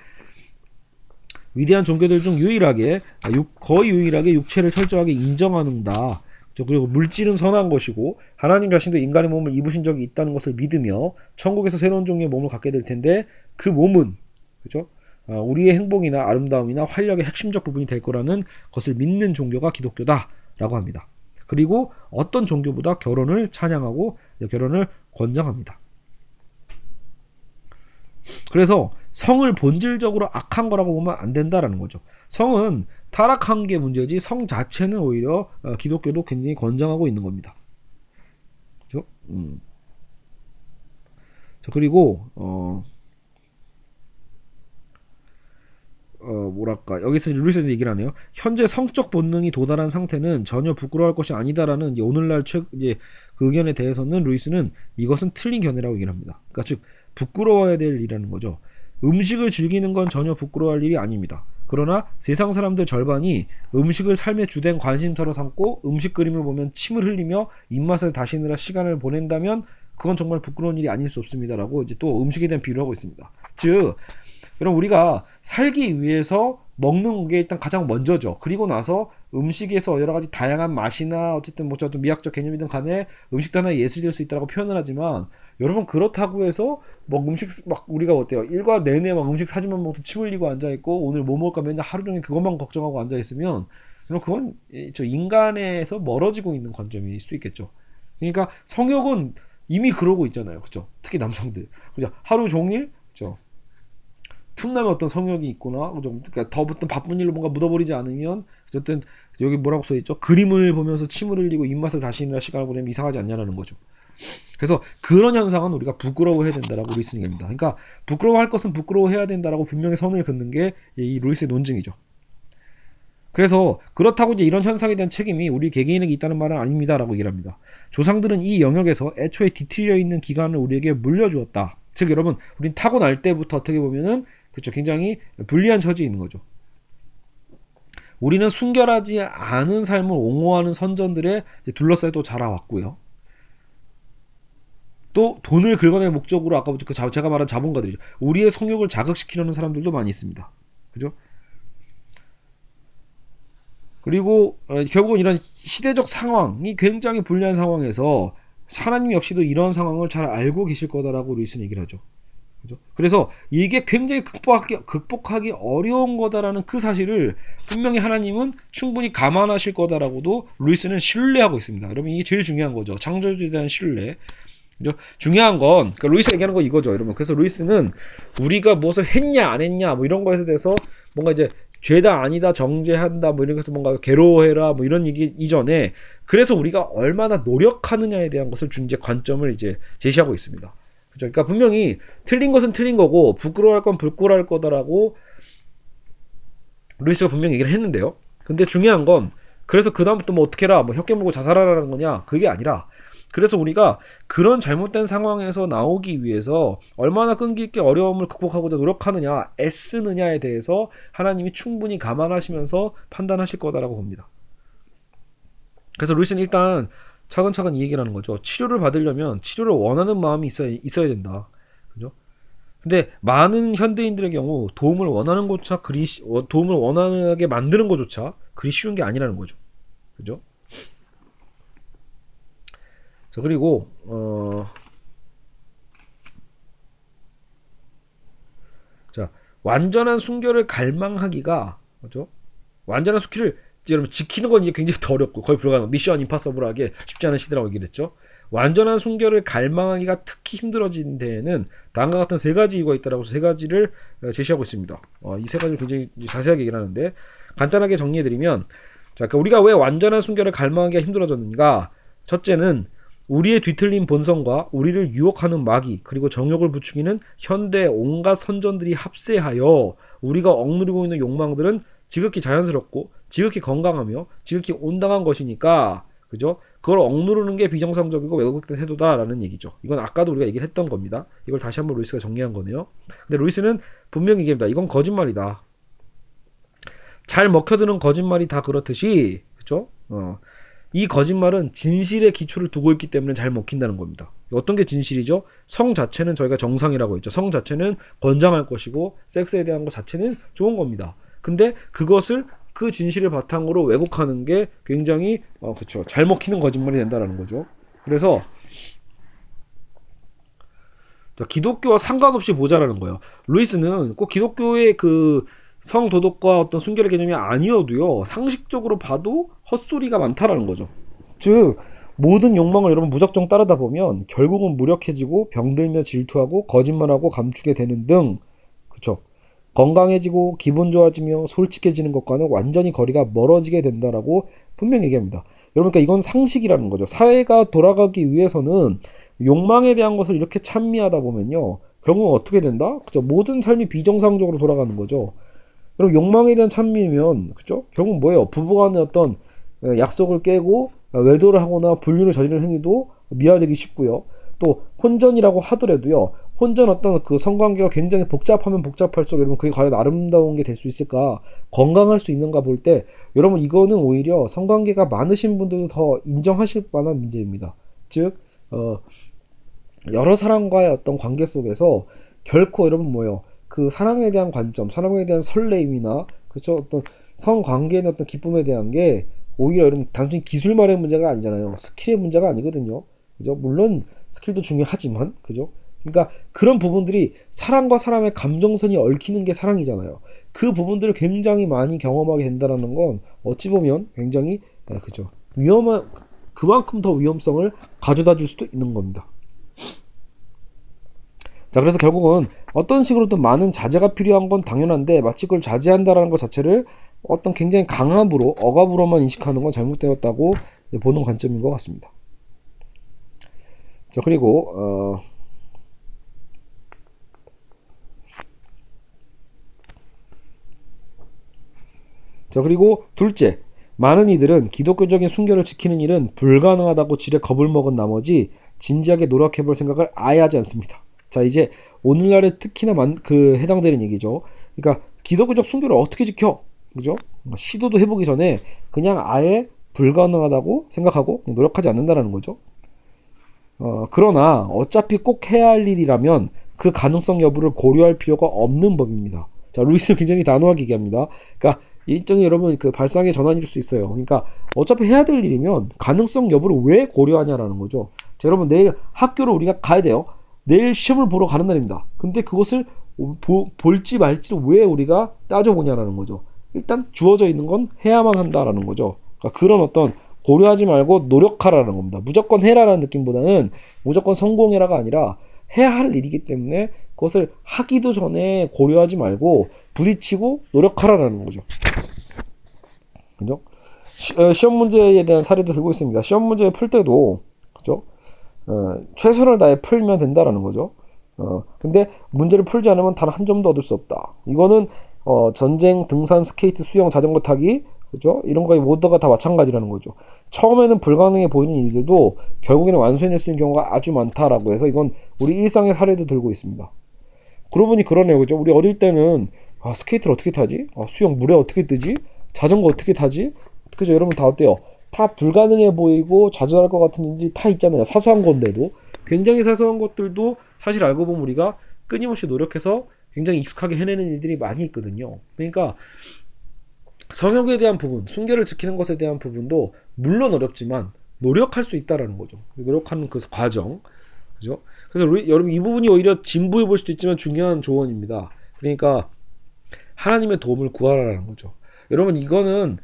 위대한 종교들 중 유일하게 아, 거의 유일하게 육체를 철저하게 인정하는다. 그리고 물질은 선한 것이고 하나님 자신도 인간의 몸을 입으신 적이 있다는 것을 믿으며 천국에서 새로운 종류의 몸을 갖게 될 텐데 그 몸은 그죠? 아, 우리의 행복이나 아름다움이나 활력의 핵심적 부분이 될 거라는 것을 믿는 종교가 기독교다라고 합니다. 그리고 어떤 종교보다 결혼을 찬양하고 결혼을 권장합니다. 그래서 성을 본질적으로 악한 거라고 보면 안 된다라는 거죠. 성은 타락한 게 문제지 성 자체는 오히려 어, 기독교도 굉장히 권장하고 있는 겁니다. 그죠? 음. 자, 그리고 어, 어 뭐랄까 여기서 루이스는 얘기를 하네요. 현재 성적 본능이 도달한 상태는 전혀 부끄러워할 것이 아니다라는 오늘날 최 이제 그 의견에 대해서는 루이스는 이것은 틀린 견해라고 얘기를 합니다. 그러니까 즉 부끄러워야 될 일이라는 거죠. 음식을 즐기는 건 전혀 부끄러워할 일이 아닙니다. 그러나 세상 사람들 절반이 음식을 삶의 주된 관심사로 삼고 음식 그림을 보면 침을 흘리며 입맛을 다시느라 시간을 보낸다면 그건 정말 부끄러운 일이 아닐 수 없습니다라고 이제 또 음식에 대한 비유를 하고 있습니다. 즉, 여러분 우리가 살기 위해서 먹는 게 일단 가장 먼저죠. 그리고 나서 음식에서 여러 가지 다양한 맛이나 어쨌든 뭐 어떤 미학적 개념이든 간에 음식도 하나의 예술이 될 수 있다고 표현을 하지만 여러분 그렇다고 해서 뭐 음식 막 우리가 어때요? 일과 내내 막 음식 사진만 먹고 침 흘리고 앉아 있고 오늘 뭐 먹을까 맨날 하루 종일 그것만 걱정하고 앉아 있으면 그럼 그건 이- 저 인간에서 멀어지고 있는 관점일 수 있겠죠. 그러니까 성욕은 이미 그러고 있잖아요. 그죠? 특히 남성들. 그죠? 하루 종일 그죠? 틈나면 어떤 성욕이 있거나 그죠? 그러니까 더 어떤 바쁜 일로 뭔가 묻어버리지 않으면 어쨌든 여기 뭐라고 써 있죠? 그림을 보면서 침을 흘리고 입맛을 다시느라 시간을 보내면 이상하지 않냐라는 거죠. 그래서 그런 현상은 우리가 부끄러워해야 된다라고 루이스는 얘기합니다. 그러니까 부끄러워할 것은 부끄러워해야 된다라고 분명히 선을 긋는 게 이 루이스의 논증이죠. 그래서 그렇다고 이제 이런 현상에 대한 책임이 우리 개개인에게 있다는 말은 아닙니다라고 얘기를 합니다. 조상들은 이 영역에서 애초에 뒤틀려 있는 기간을 우리에게 물려주었다. 즉 여러분, 우린 타고날 때부터 어떻게 보면은 그렇죠. 굉장히 불리한 처지에 있는 거죠. 우리는 순결하지 않은 삶을 옹호하는 선전들에 둘러싸여 또 자라왔고요. 또 돈을 긁어낼 목적으로 아까 그 자- 제가 말한 자본가들이죠. 우리의 성욕을 자극시키려는 사람들도 많이 있습니다. 그죠? 그리고 어, 결국은 이런 시대적 상황이 굉장히 불리한 상황에서 하나님 역시도 이런 상황을 잘 알고 계실 거다라고 루이스는 얘기를 하죠. 그죠? 그래서 이게 굉장히 극복하기, 극복하기 어려운 거다라는 그 사실을 분명히 하나님은 충분히 감안하실 거다라고도 루이스는 신뢰하고 있습니다. 여러분 이게 제일 중요한 거죠. 창조주에 대한 신뢰. 그죠? 중요한 건 그러니까 루이스 얘기하는 거 이거죠, 여러분. 그래서 루이스는 우리가 무엇을 했냐 안 했냐 뭐 이런 거에 대해서 뭔가 이제 죄다 아니다 정죄한다 뭐 이런 것서 뭔가 괴로워해라 뭐 이런 얘기 이전에 그래서 우리가 얼마나 노력하느냐에 대한 것을 중재 관점을 이제 제시하고 있습니다. 그러니까 분명히 틀린 것은 틀린 거고 부끄러워할 건 부끄러워할 거다라고 루이스가 분명히 얘기를 했는데요. 근데 중요한 건 그래서 그 다음부터 뭐 어떻게 해라 뭐 혀깨 물고 자살하라는 거냐 그게 아니라 그래서 우리가 그런 잘못된 상황에서 나오기 위해서 얼마나 끈기 있게 어려움을 극복하고자 노력하느냐 애쓰느냐에 대해서 하나님이 충분히 감안하시면서 판단하실 거다라고 봅니다. 그래서 루이스는 일단 차근차근 이 얘기를 하는 거죠. 치료를 받으려면 치료를 원하는 마음이 있어야, 있어야 된다. 그죠? 근데 많은 현대인들의 경우 도움을 원하는 것조차 그리 쉬- 어, 도움을 원하게 만드는 것조차 그리 쉬운 게 아니라는 거죠. 그죠? 자 그리고 어, 자 완전한 순결을 갈망하기가 그죠? 완전한 이제 여러분 지키는 건 이제 굉장히 더 어렵고 거의 불가능. 미션 임파서블하게 쉽지 않은 시대라고 얘기를 했죠. 완전한 순결을 갈망하기가 특히 힘들어진 데에는 다음과 같은 세 가지 이유가 있다라고 세 가지를 어, 제시하고 있습니다. 어, 이 세 가지를 굉장히 자세하게 얘기를 하는데 간단하게 정리해드리면 자, 그러니까 우리가 왜 완전한 순결을 갈망하기가 힘들어졌는가? 첫째는 우리의 뒤틀린 본성과 우리를 유혹하는 마귀 그리고 정욕을 부추기는 현대 온갖 선전들이 합세하여 우리가 억누르고 있는 욕망들은 지극히 자연스럽고 지극히 건강하며 지극히 온당한 것이니까 그죠? 그걸 억누르는 게 비정상적이고 왜곡된 태도다라는 얘기죠. 이건 아까도 우리가 얘기를 했던 겁니다. 이걸 다시 한번 루이스가 정리한 거네요. 근데 루이스는 분명히 얘기합니다. 이건 거짓말이다. 잘 먹혀드는 거짓말이 다 그렇듯이 그죠? 어. 이 거짓말은 진실의 기초를 두고 있기 때문에 잘 먹힌다는 겁니다. 어떤 게 진실이죠? 성 자체는 저희가 정상이라고 했죠. 성 자체는 건장할 것이고 섹스에 대한 것 자체는 좋은 겁니다. 근데 그것을 그 진실을 바탕으로 왜곡하는 게 굉장히 어 그쵸 잘 먹히는 거짓말이 된다라는 거죠. 그래서 자, 기독교와 상관없이 보자라는 거예요. 루이스는 꼭 기독교의 그 성도덕과 어떤 순결의 개념이 아니어도요 상식적으로 봐도 헛소리가 많다라는 거죠. 즉 모든 욕망을 여러분 무작정 따르다 보면 결국은 무력해지고 병들며 질투하고 거짓말하고 감추게 되는 등 그쵸 건강해지고 기분 좋아지며 솔직해지는 것과는 완전히 거리가 멀어지게 된다라고 분명히 얘기합니다. 그러니까 이건 상식이라는 거죠. 사회가 돌아가기 위해서는 욕망에 대한 것을 이렇게 찬미하다 보면요 결국은 어떻게 된다? 그죠 모든 삶이 비정상적으로 돌아가는 거죠. 여러분 욕망에 대한 찬미면 그죠? 결국 뭐예요? 부부 간의 어떤 예, 약속을 깨고 외도를 하거나 불륜을 저지르는 행위도 미화되기 쉽고요. 또 혼전이라고 하더라도요. 혼전 어떤 그 성관계가 굉장히 복잡하면 복잡할수록 여러분 그게 과연 아름다운 게 될 수 있을까? 건강할 수 있는가 볼 때 여러분 이거는 오히려 성관계가 많으신 분들도 더 인정하실 만한 문제입니다. 즉 어, 여러 사람과의 어떤 관계 속에서 결코 여러분 뭐예요? 그 사랑에 대한 관점, 사랑에 대한 설레임이나 그렇죠? 어떤 성관계의 어떤 기쁨에 대한 게 오히려 여러분 단순히 기술만의 문제가 아니잖아요. 스킬의 문제가 아니거든요. 그죠? 물론 스킬도 중요하지만 그죠? 그러니까 그런 부분들이 사람과 사람의 감정선이 얽히는 게 사랑이잖아요. 그 부분들을 굉장히 많이 경험하게 된다는 건 어찌 보면 굉장히 네, 그죠? 위험한 그만큼 더 위험성을 가져다 줄 수도 있는 겁니다. 자, 그래서 결국은 어떤 식으로든 많은 자제가 필요한 건 당연한데 마치 그걸 자제한다라는 것 자체를 어떤 굉장히 강압으로 억압으로만 인식하는 건 잘못되었다고 보는 관점인 것 같습니다. 자, 그리고 어 자, 그리고 둘째. 많은 이들은 기독교적인 순결을 지키는 일은 불가능하다고 지레 겁을 먹은 나머지 진지하게 노력해 볼 생각을 아예 하지 않습니다. 자, 이제 오늘날에 특히나 만, 그 해당되는 얘기죠. 그러니까 기독교적 순결을 어떻게 지켜? 그죠? 시도도 해보기 전에 그냥 아예 불가능하다고 생각하고 노력하지 않는다라는 거죠. 어, 그러나 어차피 꼭 해야 할 일이라면 그 가능성 여부를 고려할 필요가 없는 법입니다. 자, 루이스 굉장히 단호하게 얘기합니다. 그러니까 일종의 여러분 그 발상의 전환일 수 있어요. 그러니까 어차피 해야 될 일이면 가능성 여부를 왜 고려하냐라는 거죠. 자, 여러분 내일 학교를 우리가 가야 돼요. 내일 시험을 보러 가는 날입니다. 근데 그것을 보, 볼지 말지를 왜 우리가 따져보냐라는 거죠. 일단 주어져 있는 건 해야만 한다라는 거죠. 그러니까 그런 어떤 고려하지 말고 노력하라는 겁니다. 무조건 해라라는 느낌보다는 무조건 성공해라가 아니라 해야 할 일이기 때문에 그것을 하기도 전에 고려하지 말고 부딪히고 노력하라는 거죠. 그죠? 시, 어, 시험 문제에 대한 사례도 들고 있습니다. 시험 문제 풀 때도 그죠? 어, 최선을 다해 풀면 된다라는 거죠. 어, 근데 문제를 풀지 않으면 단 한 점도 얻을 수 없다. 이거는 어, 전쟁, 등산, 스케이트, 수영, 자전거 타기, 그죠? 이런 거의 모두가 다 마찬가지라는 거죠. 처음에는 불가능해 보이는 일들도 결국에는 완수해낼 수 있는 경우가 아주 많다라고 해서 이건 우리 일상의 사례도 들고 있습니다. 그러고 보니 그러네요. 그죠? 우리 어릴 때는 아, 스케이트를 어떻게 타지? 아, 수영 물에 어떻게 뜨지? 자전거 어떻게 타지? 그죠? 여러분 다 어때요? 다 불가능해 보이고 좌절할 것 같은 일이 다 있잖아요. 사소한 건데도. 굉장히 사소한 것들도 사실 알고 보면 우리가 끊임없이 노력해서 굉장히 익숙하게 해내는 일들이 많이 있거든요. 그러니까 성욕에 대한 부분, 순결을 지키는 것에 대한 부분도 물론 어렵지만 노력할 수 있다라는 거죠. 노력하는 그 과정. 그죠? 그래서 우리, 여러분 이 부분이 오히려 진부해 볼 수도 있지만 중요한 조언입니다. 그러니까 하나님의 도움을 구하라는 거죠. 여러분 이거는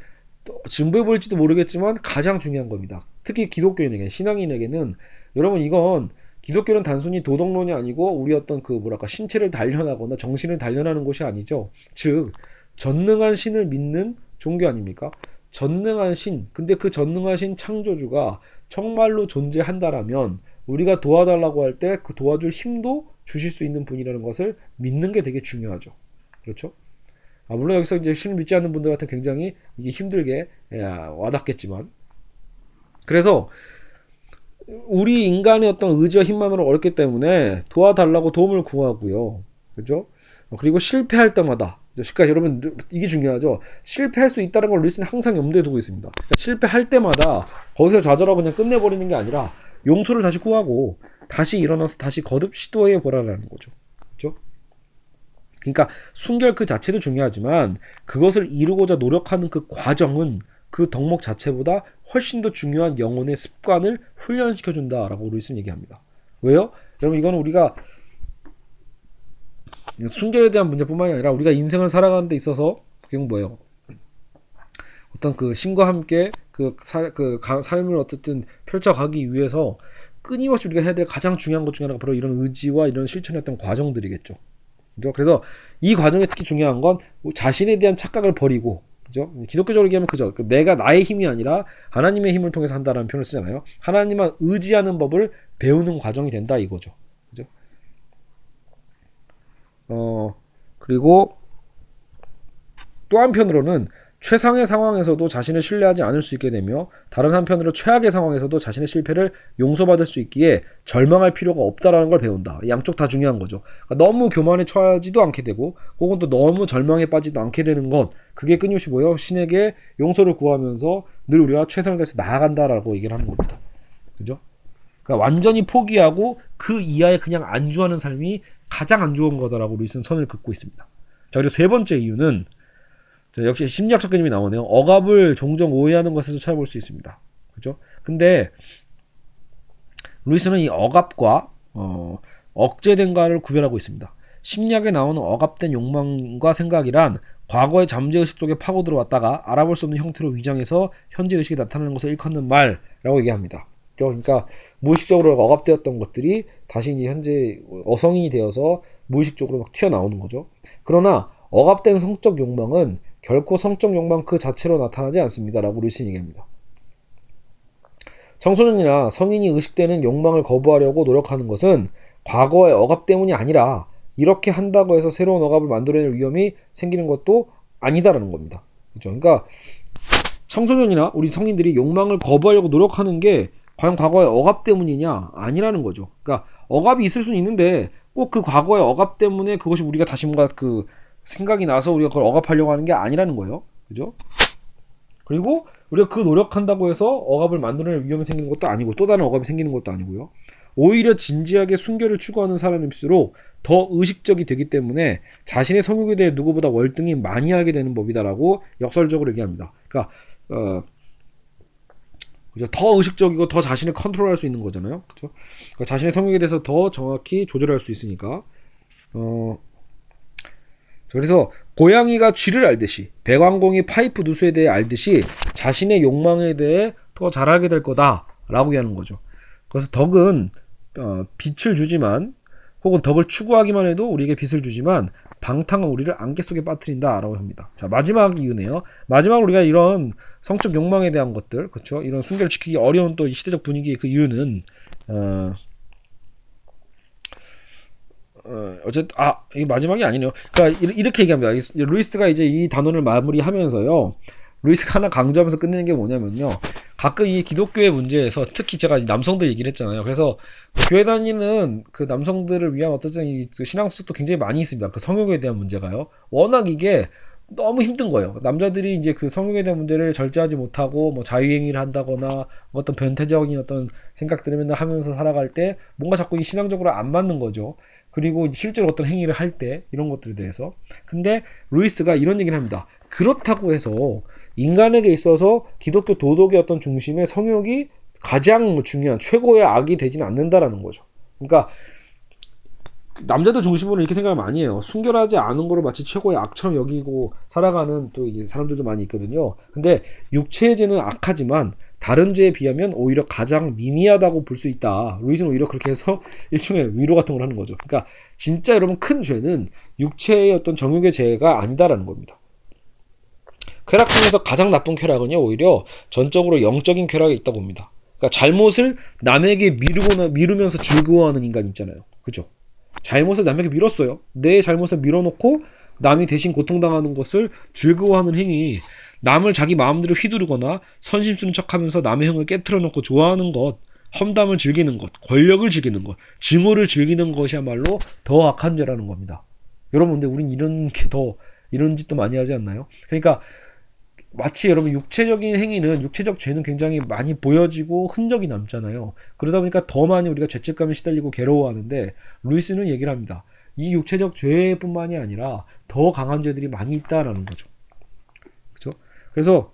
진부해 보일지도 모르겠지만 가장 중요한 겁니다. 특히 기독교인에게 신앙인에게는 여러분 이건 기독교는 단순히 도덕론이 아니고 우리 어떤 그 뭐랄까 신체를 단련하거나 정신을 단련하는 곳이 아니죠. 즉 전능한 신을 믿는 종교 아닙니까? 전능한 신. 근데 그 전능하신 창조주가 정말로 존재한다라면 우리가 도와달라고 할 때 그 도와줄 힘도 주실 수 있는 분이라는 것을 믿는 게 되게 중요하죠. 그렇죠? 아, 물론 여기서 이제 신을 믿지 않는 분들 같은 굉장히 이게 힘들게 예, 와닿겠지만 그래서 우리 인간의 어떤 의지와 힘만으로 어렵기 때문에 도와달라고 도움을 구하고요. 그죠? 그리고 실패할 때마다 그러니까 여러분 이게 중요하죠. 실패할 수 있다는 걸 루이스는 항상 염두에 두고 있습니다. 그러니까 실패할 때마다 거기서 좌절하고 그냥 끝내버리는 게 아니라 용서를 다시 구하고 다시 일어나서 다시 거듭 시도해 보라는 거죠. 그렇죠? 그러니까 순결 그 자체도 중요하지만 그것을 이루고자 노력하는 그 과정은 그 덕목 자체보다 훨씬 더 중요한 영혼의 습관을 훈련시켜 준다라고 루이스는 얘기합니다. 왜요? 여러분 이거는 우리가 순결에 대한 문제뿐만이 아니라 우리가 인생을 살아가는 데 있어서 그게 뭐예요? 어떤 그 신과 함께 그, 사, 그 가, 삶을 어쨌든 펼쳐가기 위해서 끊임없이 우리가 해야 될 가장 중요한 것 중에 하나가 바로 이런 의지와 이런 어떤 과정들이겠죠. 그죠? 그래서 이 과정에 특히 중요한 건 자신에 대한 착각을 버리고 그죠? 기독교적으로 얘기하면 그죠? 내가 나의 힘이 아니라 하나님의 힘을 통해서 한다라는 표현을 쓰잖아요. 하나님만 의지하는 법을 배우는 과정이 된다 이거죠. 그죠? 어, 그리고 또 한편으로는 최상의 상황에서도 자신을 신뢰하지 않을 수 있게 되며 다른 한편으로 최악의 상황에서도 자신의 실패를 용서받을 수 있기에 절망할 필요가 없다라는 걸 배운다. 양쪽 다 중요한 거죠. 그러니까 너무 교만에 처하지도 않게 되고 혹은 또 너무 절망에 빠지도 않게 되는 건 그게 끊임없이 뭐예요? 신에게 용서를 구하면서 늘 우리가 최선을 다해서 나아간다라고 얘기를 하는 겁니다. 그죠? 그러니까 완전히 포기하고 그 이하에 그냥 안주하는 삶이 가장 안 좋은 거다라고 루이스는 선을 긋고 있습니다. 자, 그리고 세 번째 이유는 자, 역시 심리학적 개념이 나오네요. 억압을 종종 오해하는 것에서 찾아볼 수 있습니다. 그죠? 근데 루이스는 이 억압과 어, 억제된가를 구별하고 있습니다. 심리학에 나오는 억압된 욕망과 생각이란 과거의 잠재의식 속에 파고 들어왔다가 알아볼 수 없는 형태로 위장해서 현재 의식이 나타나는 것을 일컫는 말이라고 얘기합니다. 그러니까 무의식적으로 억압되었던 것들이 다시 이제 현재 어성이 되어서 무의식적으로 막 튀어나오는 거죠. 그러나 억압된 성적 욕망은 결코 성적 욕망 그 자체로 나타나지 않습니다 라고 루이스는 얘기합니다. 청소년이나 성인이 의식되는 욕망을 거부하려고 노력하는 것은 과거의 억압 때문이 아니라 이렇게 한다고 해서 새로운 억압을 만들어낼 위험이 생기는 것도 아니다라는 겁니다. 그죠? 그러니까 청소년이나 우리 성인들이 욕망을 거부하려고 노력하는 게 과연 과거의 억압 때문이냐 아니라는 거죠. 그러니까 억압이 있을 수는 있는데 꼭 그 과거의 억압 때문에 그것이 우리가 다시 뭔가 그 생각이 나서 우리가 그걸 억압하려고 하는 게 아니라는 거예요. 그죠? 그리고 우리가 그 노력한다고 해서 억압을 만들어낼 위험이 생기는 것도 아니고 또 다른 억압이 생기는 것도 아니고요. 오히려 진지하게 순결을 추구하는 사람일수록 더 의식적이 되기 때문에 자신의 성욕에 대해 누구보다 월등히 많이 알게 되는 법이다라고 역설적으로 얘기합니다. 그러니까 어, 그죠? 더 의식적이고 더 자신을 컨트롤할 수 있는 거잖아요. 그죠? 그러니까 자신의 성욕에 대해서 더 정확히 조절할 수 있으니까. 어, 그래서 고양이가 쥐를 알듯이 배광공이 파이프 누수에 대해 알듯이 자신의 욕망에 대해 더 잘 알게 될 거다라고 얘기하는 거죠. 그래서 덕은 어, 빛을 주지만 혹은 덕을 추구하기만 해도 우리에게 빛을 주지만 방탕은 우리를 안개 속에 빠뜨린다라고 합니다. 자 마지막 이유네요. 마지막 우리가 이런 성적 욕망에 대한 것들, 그렇죠? 이런 순결을 지키기 어려운 또 시대적 분위기의 그 이유는 어, 어, 어쨌든 아 이게 마지막이 아니네요. 그러니까 이렇게 얘기합니다. 루이스가 이제 이 단원을 마무리하면서요. 루이스가 하나 강조하면서 끝내는 게 뭐냐면요. 가끔 이 기독교의 문제에서 특히 제가 남성들 얘기를 했잖아요. 그래서 교회 다니는 그 남성들을 위한 어떤 이 신앙서도 굉장히 많이 있습니다. 그 성욕에 대한 문제가요. 워낙 이게 너무 힘든 거예요. 남자들이 이제 그 성욕에 대한 문제를 절제하지 못하고 뭐 자유행위를 한다거나 어떤 변태적인 어떤 생각들을 맨날 하면서 살아갈 때 뭔가 자꾸 이 신앙적으로 안 맞는 거죠. 그리고 실제로 어떤 행위를 할 때 이런 것들에 대해서. 근데 루이스가 이런 얘기를 합니다. 그렇다고 해서 인간에게 있어서 기독교 도덕의 어떤 중심에 성욕이 가장 중요한 최고의 악이 되지는 않는다라는 거죠. 그러니까 남자들 중심으로 이렇게 생각을 많이 해요. 순결하지 않은 거를 마치 최고의 악처럼 여기고 살아가는 또 사람들도 많이 있거든요. 근데 육체의 죄는 악하지만 다른 죄에 비하면 오히려 가장 미미하다고 볼 수 있다. 루이스는 오히려 그렇게 해서 일종의 위로 같은 걸 하는 거죠. 그러니까 진짜 여러분 큰 죄는 육체의 어떤 정욕의 죄가 아니다라는 겁니다. 쾌락 중에서 가장 나쁜 쾌락은요, 오히려 전적으로 영적인 쾌락이 있다고 봅니다. 그러니까 잘못을 남에게 미루거나 미루면서 즐거워하는 인간 있잖아요. 그죠? 잘못을 남에게 밀었어요. 내 잘못을 밀어놓고 남이 대신 고통당하는 것을 즐거워하는 행위. 남을 자기 마음대로 휘두르거나 선심 쓰는 척하면서 남의 형을 깨뜨려 놓고 좋아하는 것, 험담을 즐기는 것, 권력을 즐기는 것, 증오를 즐기는 것이야말로 더 악한 죄라는 겁니다. 여러분, 근데 우린 이런 게 더 이런 짓도 많이 하지 않나요? 그러니까 마치 여러분 육체적인 행위는 육체적 죄는 굉장히 많이 보여지고 흔적이 남잖아요. 그러다 보니까 더 많이 우리가 죄책감에 시달리고 괴로워하는데 루이스는 얘기를 합니다. 이 육체적 죄뿐만이 아니라 더 강한 죄들이 많이 있다라는 거죠. 그래서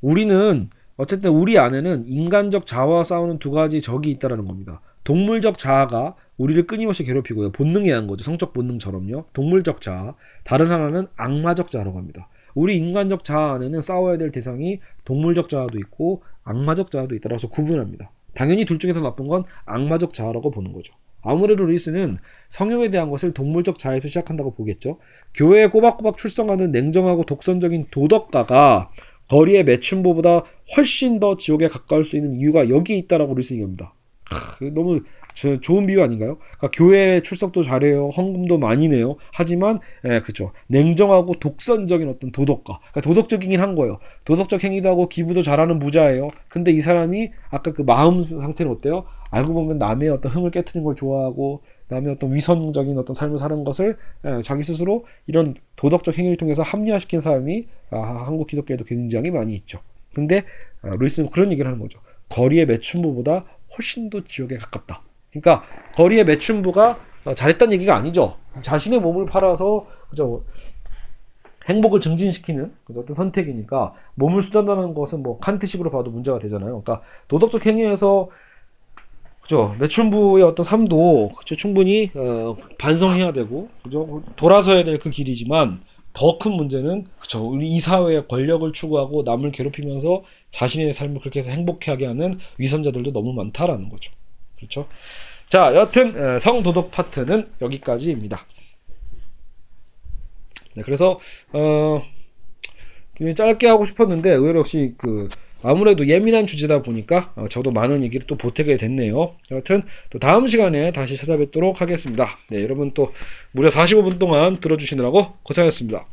우리는 어쨌든 우리 안에는 인간적 자아와 싸우는 두 가지 적이 있다라는 겁니다. 동물적 자아가 우리를 끊임없이 괴롭히고요. 본능에 의한 거죠. 성적 본능처럼요. 동물적 자아. 다른 하나는 악마적 자아라고 합니다. 우리 인간적 자아 안에는 싸워야 될 대상이 동물적 자아도 있고 악마적 자아도 있다라서 구분합니다. 당연히 둘 중에 더 나쁜 건 악마적 자아라고 보는 거죠. 아무래도 루이스는 성형에 대한 것을 동물적 자아에서 시작한다고 보겠죠. 교회에 꼬박꼬박 출성하는 냉정하고 독선적인 도덕가가 거리의 매춘보보다 훨씬 더 지옥에 가까울 수 있는 이유가 여기에 있다라고 루이스 얘기합니다. 너무 좋은 비유 아닌가요? 그러니까 교회 출석도 잘해요. 헌금도 많이 내요. 하지만 예, 그렇죠. 냉정하고 독선적인 어떤 도덕가. 그러니까 도덕적이긴 한 거예요. 도덕적 행위도 하고 기부도 잘하는 부자예요. 근데 이 사람이 아까 그 마음 상태는 어때요? 알고 보면 남의 어떤 흥을 깨트리는 걸 좋아하고 남의 어떤 위선적인 어떤 삶을 사는 것을 예, 자기 스스로 이런 도덕적 행위를 통해서 합리화시킨 사람이 아, 한국 기독교에도 굉장히 많이 있죠. 근데 아, 루이스는 그런 얘기를 하는 거죠. 거리의 매춘부보다 훨씬 더 지옥에 가깝다. 그러니까 거리의 매춘부가 어, 잘했다는 얘기가 아니죠. 자신의 몸을 팔아서 그죠 행복을 증진시키는 어떤 선택이니까 몸을 수단하는 것은 뭐 칸트식으로 봐도 문제가 되잖아요. 그러니까 도덕적 행위에서 그죠 매춘부의 어떤 삶도 그죠 충분히 어, 반성해야 되고 그죠 돌아서야 될 그 길이지만 더 큰 문제는 그죠 우리 이 사회의 권력을 추구하고 남을 괴롭히면서 자신의 삶을 그렇게 해서 행복하게 하는 위선자들도 너무 많다라는 거죠. 그렇죠? 자, 여튼 에, 성도덕 파트는 여기까지입니다. 네, 그래서 어, 좀 짧게 하고 싶었는데 의외로 역시 그 아무래도 예민한 주제다 보니까 어, 저도 많은 얘기를 또 보태게 됐네요. 여하튼 또 다음 시간에 다시 찾아뵙도록 하겠습니다. 네, 여러분 또 무려 45분 동안 들어주시느라고 고생하셨습니다.